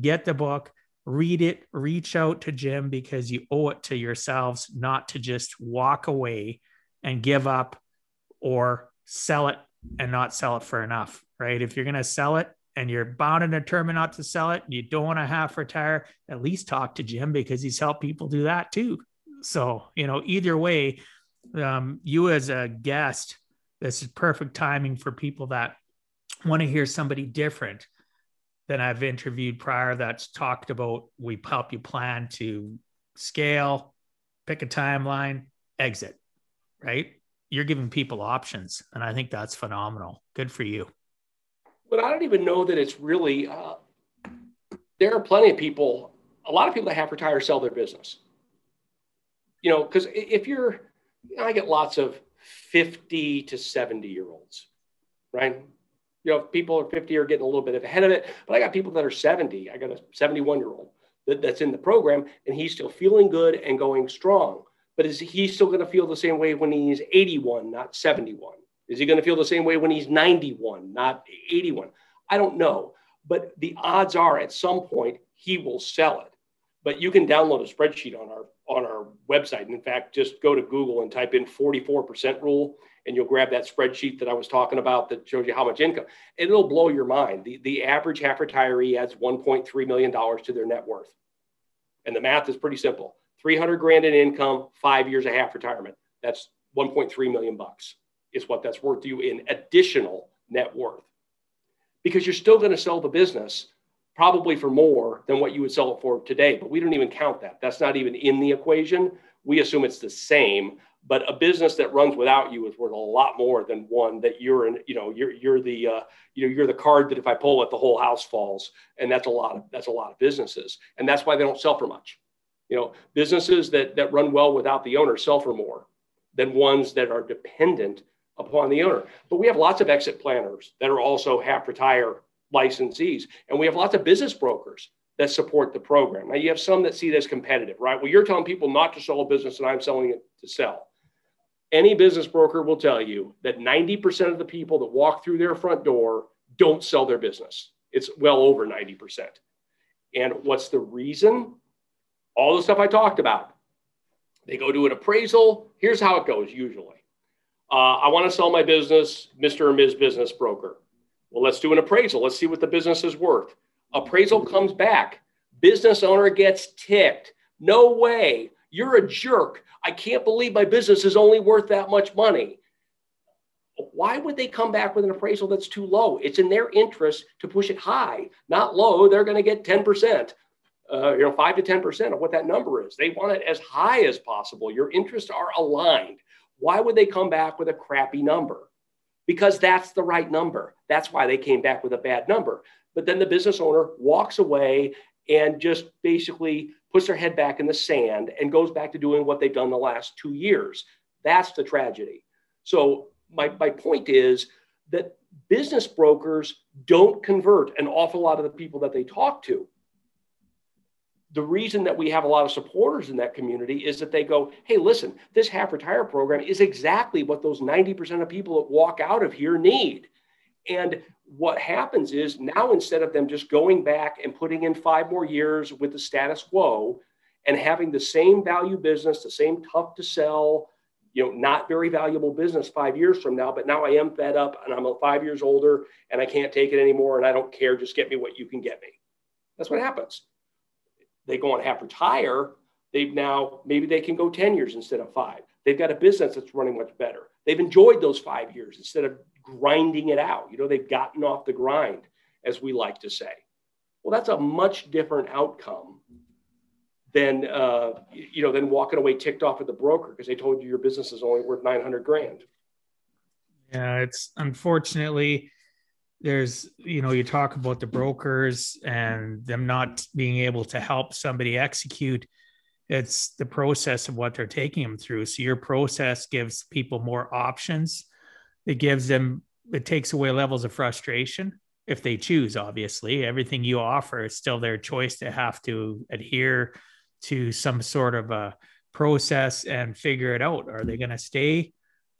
get the book, read it, reach out to Jim because you owe it to yourselves not to just walk away and give up or sell it and not sell it for enough, right? If you're going to sell it, and you're bound and determined not to sell it, and you don't want to half retire, at least talk to Jim because he's helped people do that too. So, you know, either way, um, you as a guest, this is perfect timing for people that want to hear somebody different than I've interviewed prior that's talked about we help you plan to scale, pick a timeline, exit, right? You're giving people options. And I think that's phenomenal. Good for you. But I don't even know that it's really, uh, there are plenty of people, a lot of people that have retired sell their business you know, because if you're, you know, I get lots of 50 to 70 year olds, right? You know, people are 50 are getting a little bit ahead of it, but I got people that are 70. I got a 71 year old that, that's in the program and he's still feeling good and going strong. But is he still going to feel the same way when he's 81, not 71? Is he going to feel the same way when he's 91, not 81? I don't know. But the odds are at some point he will sell it. But you can download a spreadsheet on our on our website. And in fact, just go to Google and type in 44% rule, and you'll grab that spreadsheet that I was talking about that shows you how much income. It'll blow your mind. The, the average half retiree adds $1.3 million to their net worth. And the math is pretty simple 300 grand in income, five years of half retirement. That's 1.3 million bucks is what that's worth to you in additional net worth. Because you're still going to sell the business probably for more than what you would sell it for today. But we don't even count that. That's not even in the equation. We assume it's the same. But a business that runs without you is worth a lot more than one that you're in. You know, you're you're the uh, you know you're the card that if I pull it, the whole house falls, and that's a lot of that's a lot of businesses, and that's why they don't sell for much. You know, businesses that that run well without the owner sell for more than ones that are dependent upon the owner. But we have lots of exit planners that are also half retire licensees, and we have lots of business brokers that support the program. Now, you have some that see it as competitive, right? Well, you're telling people not to sell a business, and I'm selling it to sell. Any business broker will tell you that 90% of the people that walk through their front door don't sell their business. It's well over 90%. And what's the reason? All the stuff I talked about. They go to an appraisal. Here's how it goes usually. Uh, I want to sell my business, Mr. or Ms. Business Broker. Well, let's do an appraisal. Let's see what the business is worth. Appraisal comes back. Business owner gets ticked. No way. You're a jerk. I can't believe my business is only worth that much money. Why would they come back with an appraisal that's too low? It's in their interest to push it high, not low. They're going to get 10%, uh, you know, 5 to 10% of what that number is. They want it as high as possible. Your interests are aligned. Why would they come back with a crappy number? Because that's the right number. That's why they came back with a bad number. But then the business owner walks away and just basically puts their head back in the sand and goes back to doing what they've done the last two years. That's the tragedy. So, my, my point is that business brokers don't convert an awful lot of the people that they talk to the reason that we have a lot of supporters in that community is that they go, hey, listen, this half retire program is exactly what those 90% of people that walk out of here need. And what happens is now instead of them just going back and putting in five more years with the status quo and having the same value business, the same tough to sell, you know, not very valuable business five years from now, but now I am fed up and I'm five years older and I can't take it anymore and I don't care. Just get me what you can get me. That's what happens they go on half retire, they've now maybe they can go 10 years instead of five. They've got a business that's running much better. They've enjoyed those five years instead of grinding it out. You know, they've gotten off the grind, as we like to say. Well, that's a much different outcome than uh, you know than walking away ticked off at the broker because they told you your business is only worth 900 grand. Yeah, it's unfortunately there's you know you talk about the brokers and them not being able to help somebody execute it's the process of what they're taking them through. So your process gives people more options. It gives them it takes away levels of frustration if they choose obviously. Everything you offer is still their choice to have to adhere to some sort of a process and figure it out. Are they going to stay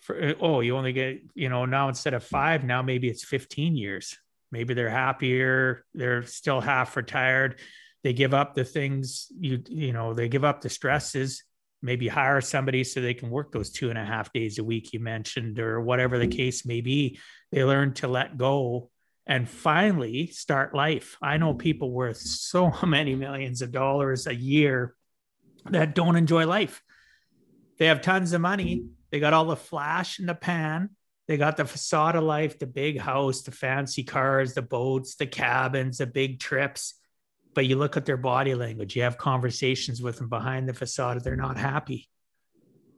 for eh, oh you only get you know now instead of hmm. five now maybe it's 15 years. Maybe they're happier they're still half retired. They give up the things you you know they give up the stresses. Maybe hire somebody so they can work those two and a half days a week you mentioned or whatever the case may be. They learn to let go and finally start life. I know people worth so many millions of dollars a year that don't enjoy life. They have tons of money they got all the flash in the pan. They got the facade of life, the big house, the fancy cars, the boats, the cabins, the big trips. But you look at their body language, you have conversations with them behind the facade, they're not happy.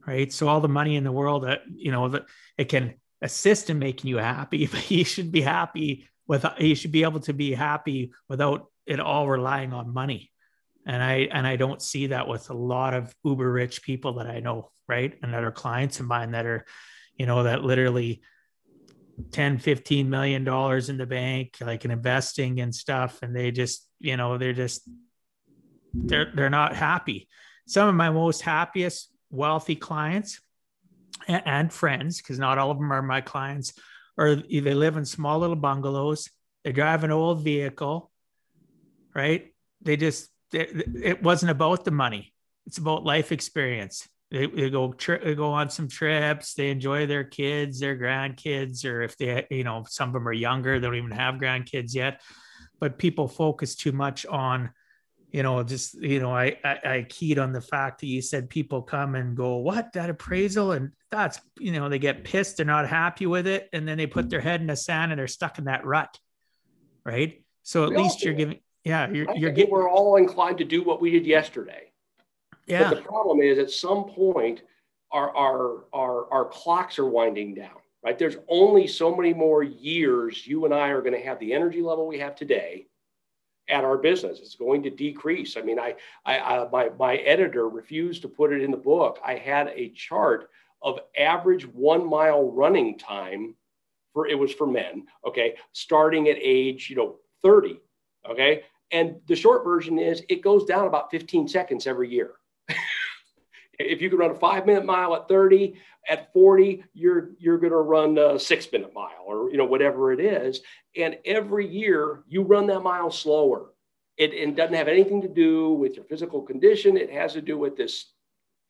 Right. So all the money in the world that, you know, that it can assist in making you happy, but you should be happy with you should be able to be happy without it all relying on money and i and i don't see that with a lot of uber rich people that i know right? And that are clients of mine that are you know that literally 10 15 million dollars in the bank like in investing and stuff. And they just you know they're just they're they're not happy. Some of my most happiest wealthy clients and, and friends because not all of them are my clients or they live in small little bungalows. They drive an old vehicle right? They just it wasn't about the money. It's about life experience. They, they go tri- they go on some trips. They enjoy their kids, their grandkids, or if they, you know, some of them are younger, they don't even have grandkids yet. But people focus too much on, you know, just you know, I, I I keyed on the fact that you said people come and go, what that appraisal, and that's you know, they get pissed, they're not happy with it, and then they put their head in the sand and they're stuck in that rut, right? So at we least you're giving yeah, you're, you're getting. We're all inclined to do what we did yesterday. Yeah. But the problem is, at some point, our our our our clocks are winding down. Right. There's only so many more years you and I are going to have the energy level we have today at our business. It's going to decrease. I mean, I, I, I my my editor refused to put it in the book. I had a chart of average one mile running time for it was for men, okay, starting at age, you know, 30, okay? And the short version is it goes down about 15 seconds every year. if you can run a five minute mile at 30, at 40, you're you're going to run a six minute mile or you know whatever it is. And every year you run that mile slower. It, it doesn't have anything to do with your physical condition. It has to do with this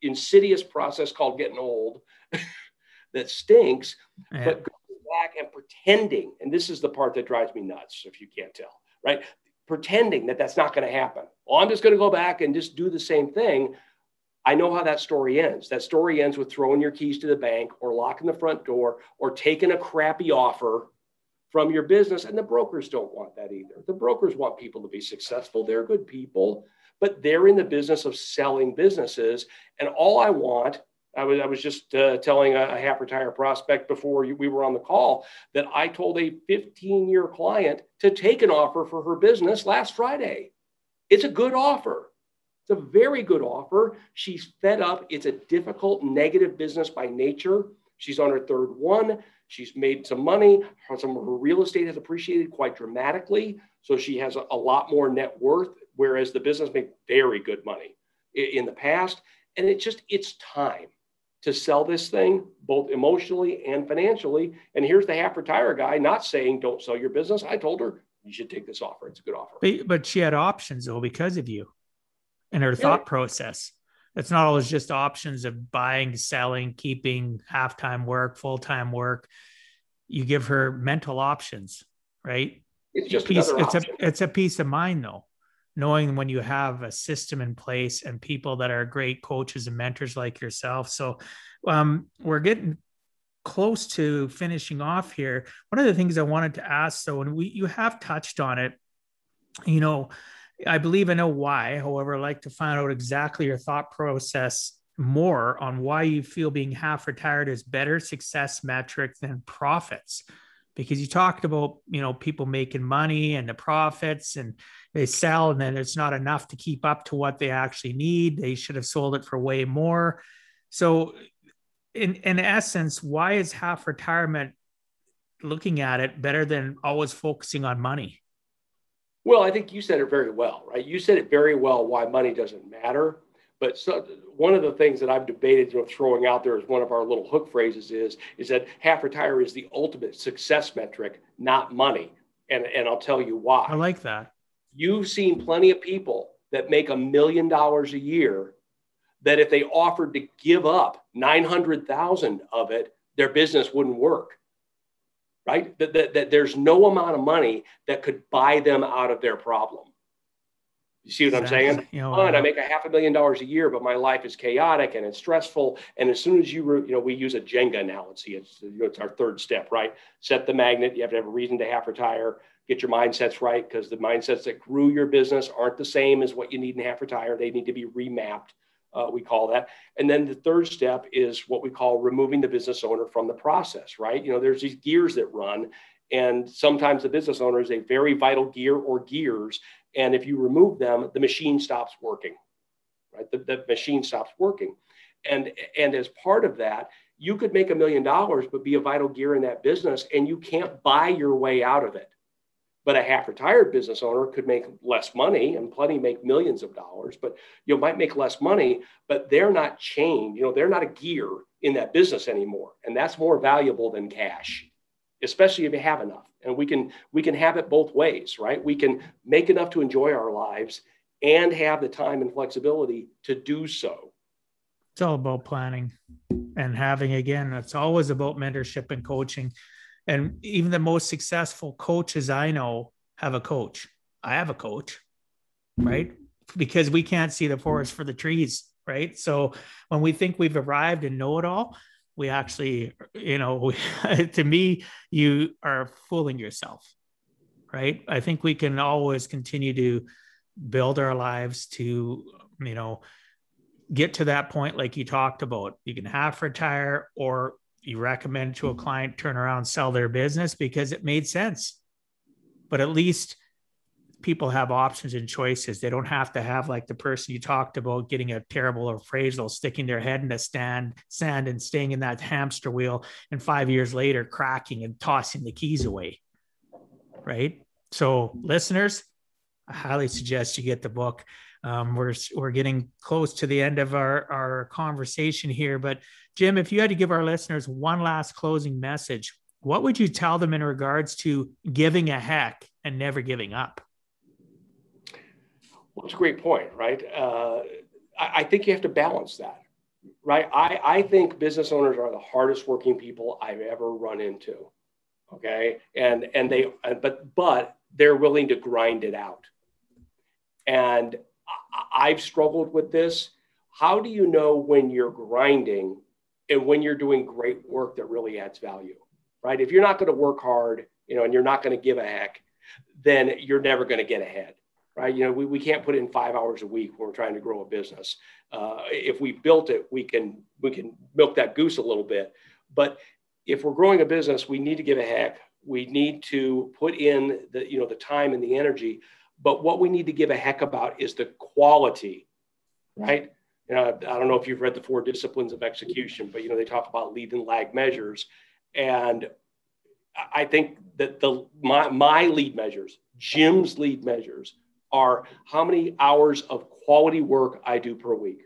insidious process called getting old that stinks. Yeah. But going back and pretending, and this is the part that drives me nuts, if you can't tell, right? Pretending that that's not going to happen. Well, I'm just going to go back and just do the same thing. I know how that story ends. That story ends with throwing your keys to the bank or locking the front door or taking a crappy offer from your business. And the brokers don't want that either. The brokers want people to be successful. They're good people, but they're in the business of selling businesses. And all I want I was, I was just uh, telling a, a half retire prospect before we were on the call that I told a 15 year client to take an offer for her business last Friday. It's a good offer. It's a very good offer. She's fed up. It's a difficult, negative business by nature. She's on her third one. She's made some money. Some of her real estate has appreciated quite dramatically. So she has a, a lot more net worth, whereas the business made very good money in, in the past. And it just, it's time to sell this thing both emotionally and financially. And here's the half retire guy not saying don't sell your business. I told her you should take this offer. It's a good offer. But, but she had options though because of you and her yeah. thought process. It's not always just options of buying, selling, keeping half time work, full time work. You give her mental options, right? It's just piece, it's option. a it's a peace of mind though knowing when you have a system in place and people that are great coaches and mentors like yourself. So um, we're getting close to finishing off here. One of the things I wanted to ask, though, and we you have touched on it, you know, I believe I know why. However, I'd like to find out exactly your thought process more on why you feel being half retired is better success metric than profits because you talked about you know people making money and the profits and they sell and then it's not enough to keep up to what they actually need. They should have sold it for way more. So in in essence why is half retirement looking at it better than always focusing on money? Well i think you said it very well right? You said it very well why money doesn't matter but so, one of the things that I've debated, you know, throwing out there as one of our little hook phrases is, is that half retire is the ultimate success metric, not money. And, and I'll tell you why. I like that. You've seen plenty of people that make a million dollars a year that if they offered to give up 900,000 of it, their business wouldn't work. Right? That, that, that there's no amount of money that could buy them out of their problem. You see what exactly. I'm saying? You know, Fine, I make a half a million dollars a year, but my life is chaotic and it's stressful. And as soon as you, re, you know, we use a Jenga analogy. It's, you know, it's our third step, right? Set the magnet. You have to have a reason to half retire. Get your mindsets right because the mindsets that grew your business aren't the same as what you need in half retire. They need to be remapped. Uh, we call that. And then the third step is what we call removing the business owner from the process, right? You know, there's these gears that run, and sometimes the business owner is a very vital gear or gears and if you remove them, the machine stops working, right? The, the machine stops working. And, and as part of that, you could make a million dollars, but be a vital gear in that business, and you can't buy your way out of it. But a half retired business owner could make less money, and plenty make millions of dollars, but you might make less money, but they're not chained. You know, they're not a gear in that business anymore. And that's more valuable than cash, especially if you have enough. And we can we can have it both ways right? We can make enough to enjoy our lives and have the time and flexibility to do so. It's all about planning and having again it's always about mentorship and coaching. And even the most successful coaches i know have a coach. I have a coach right? Because we can't see the forest for the trees right? So when we think we've arrived and know it all we actually, you know, we, to me, you are fooling yourself, right? I think we can always continue to build our lives to, you know, get to that point like you talked about. You can half retire or you recommend to a client turn around, sell their business because it made sense. But at least people have options and choices. They don't have to have like the person you talked about getting a terrible appraisal, sticking their head in the stand sand and staying in that hamster wheel, and five years later cracking and tossing the keys away. Right. So, listeners, I highly suggest you get the book. Um, we're we're getting close to the end of our our conversation here, but Jim, if you had to give our listeners one last closing message, what would you tell them in regards to giving a heck and never giving up? Well, it's a great point, right? Uh, I, I, think you have to balance that, right? I, I think business owners are the hardest working people I've ever run into. Okay, and and they but but they're willing to grind it out, and I, I've struggled with this. How do you know when you're grinding and when you're doing great work that really adds value? right? If you're not going to work hard, you know, and you're not going to give a heck, then you're never going to get ahead, right? You know, we, we can't put in five hours a week when we're trying to grow a business. Uh, if we built it, we can we can milk that goose a little bit. But if we're growing a business, we need to give a heck. We need to put in the you know the time and the energy. But what we need to give a heck about is the quality, right? You know, I don't know if you've read the four disciplines of execution, but you know they talk about lead and lag measures and I think that the my, my lead measures, Jim's lead measures, are how many hours of quality work I do per week.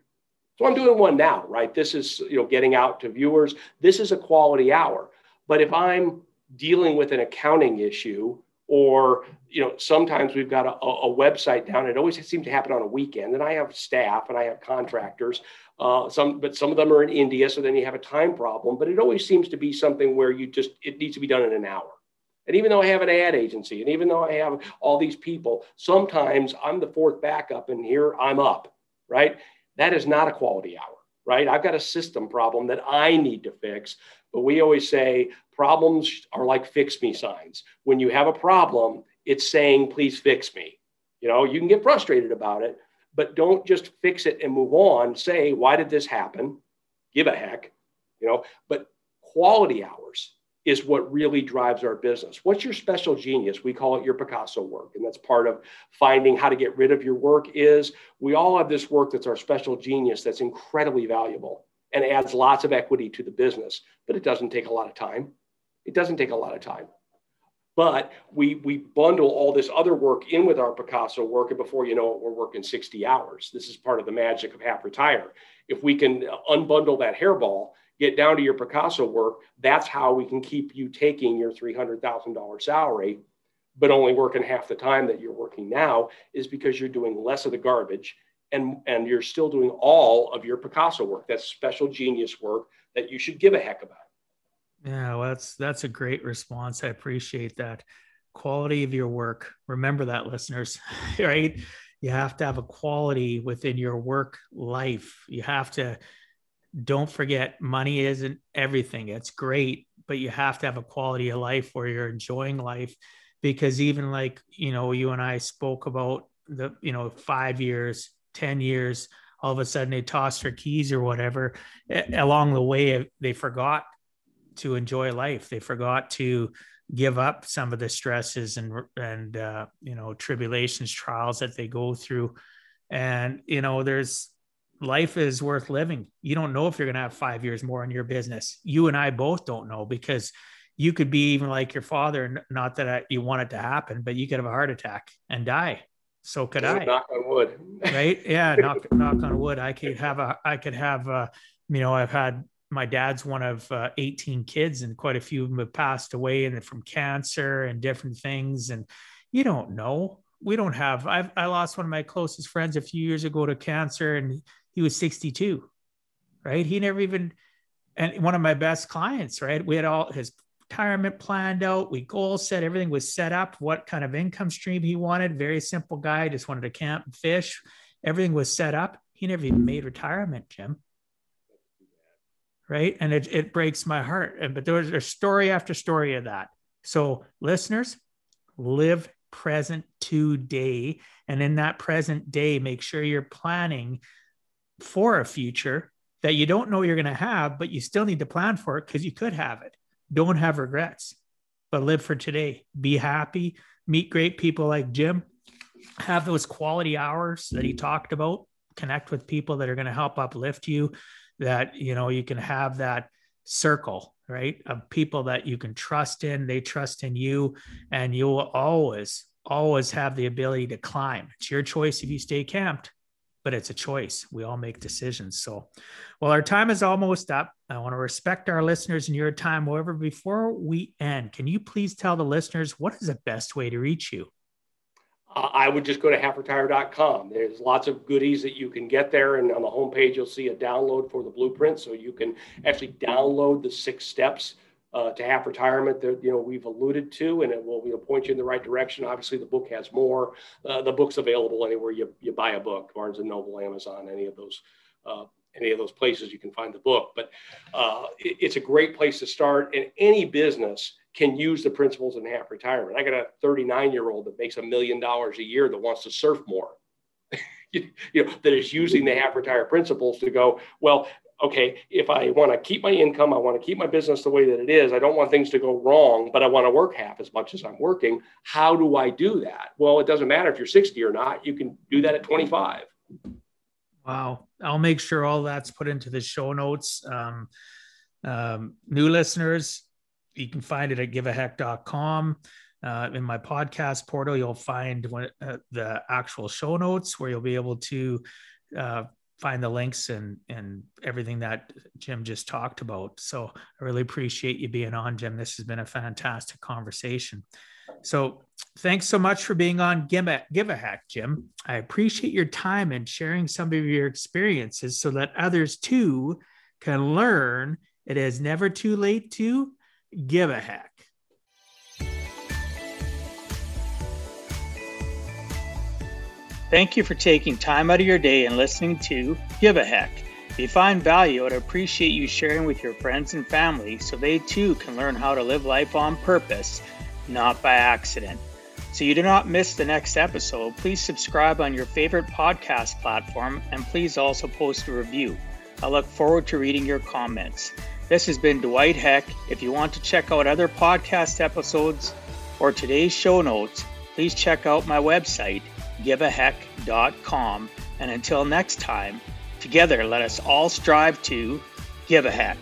So I'm doing one now, right? This is you know getting out to viewers. This is a quality hour. But if I'm dealing with an accounting issue or you know sometimes we've got a, a, website down it always seems to happen on a weekend and i have staff and i have contractors uh, some but some of them are in india so then you have a time problem but it always seems to be something where you just it needs to be done in an hour and even though i have an ad agency and even though i have all these people sometimes i'm the fourth backup and here i'm up right that is not a quality hour right i've got a system problem that i need to fix but we always say problems are like fix me signs. When you have a problem, it's saying, please fix me. You know, you can get frustrated about it, but don't just fix it and move on. Say, why did this happen? Give a heck, you know, but quality hours is what really drives our business. What's your special genius? We call it your Picasso work. And that's part of finding how to get rid of your work is we all have this work that's our special genius that's incredibly valuable and adds lots of equity to the business, but it doesn't take a lot of time. It doesn't take a lot of time. But we, we bundle all this other work in with our Picasso work, and before you know it, we're working 60 hours. This is part of the magic of half retire. If we can unbundle that hairball, get down to your Picasso work, that's how we can keep you taking your $300,000 salary, but only working half the time that you're working now, is because you're doing less of the garbage and, and you're still doing all of your Picasso work. That's special genius work that you should give a heck about. Yeah, well, that's that's a great response. I appreciate that. Quality of your work. Remember that, listeners, right? You have to have a quality within your work life. You have to don't forget money isn't everything. It's great, but you have to have a quality of life where you're enjoying life because even like, you know, you and I spoke about the, you know, 5 years, 10 years, all of a sudden they tossed their keys or whatever. Along the way, they forgot to enjoy life. They forgot to give up some of the stresses and and uh, you know tribulations, trials that they go through. And you know, there's life is worth living. You don't know if you're going to have five years more in your business. You and I both don't know because you could be even like your father. Not that I, you want it to happen, but you could have a heart attack and die. So could I. Knock on wood. right? Yeah. Knock knock on wood. I could have a. I could have a. You know, I've had my dad's one of uh, 18 kids and quite a few of them have passed away and from cancer and different things and you don't know we don't have I've, i lost one of my closest friends a few years ago to cancer and he was 62 right he never even and one of my best clients right we had all his retirement planned out we goal set everything was set up what kind of income stream he wanted very simple guy just wanted to camp and fish everything was set up he never even made retirement jim right? And it, it breaks my heart. And but there's a story after story of that. So listeners, live present today. And in that present day, make sure you're planning for a future that you don't know you're going to have, but you still need to plan for it because you could have it. Don't have regrets, but live for today. Be happy, meet great people like Jim, have those quality hours that he talked about, connect with people that are going to help uplift you, that, you know, you can have that circle, right? Of people that you can trust in, they trust in you, and you will always, always have the ability to climb. It's your choice if you stay camped but it's a choice. We all make decisions. So, well, our time is almost up. I want to respect our listeners and your time. However, before we end, can you please tell the listeners what is the best way to reach you? Uh, I would just go to halfretire.com. There's lots of goodies that you can get there. And on the homepage, you'll see a download for the blueprint. So you can actually download the six steps uh, to half retirement that you know we've alluded to, and it will you know, point you in the right direction. Obviously, the book has more. Uh, the book's available anywhere you, you buy a book, Barnes and Noble, Amazon, any of those. Uh, any of those places you can find the book, but uh, it, it's a great place to start. And any business can use the principles in half retirement. I got a 39 year old that makes a million dollars a year that wants to surf more. you know, that is using the half retire principles to go, well, okay, if I want to keep my income, I want to keep my business the way that it is, I don't want things to go wrong, but I want to work half as much as I'm working. How do I do that? Well, it doesn't matter if you're 60 or not, you can do that at 25. Wow. I'll make sure all that's put into the show notes. Um, um, new listeners, you can find it at giveaheck.com. Uh, in my podcast portal, you'll find uh, the actual show notes where you'll be able to uh, find the links and and everything that Jim just talked about. So I really appreciate you being on, Jim. This has been a fantastic conversation. So thanks so much for being on Give a, Give a Heck, Jim. I appreciate your time and sharing some of your experiences so that others too can learn it is never too late to give a heck. Thank you for taking time out of your day and listening to Give a Heck. If you find value, I'd appreciate you sharing with your friends and family so they too can learn how to live life on purpose, not by accident. So you do not miss the next episode, please subscribe on your favorite podcast platform and please also post a review. I look forward to reading your comments. This has been Dwight Heck. If you want to check out other podcast episodes or today's show notes, please check out my website, giveaheck.com. And until next time, together let us all strive to give a heck.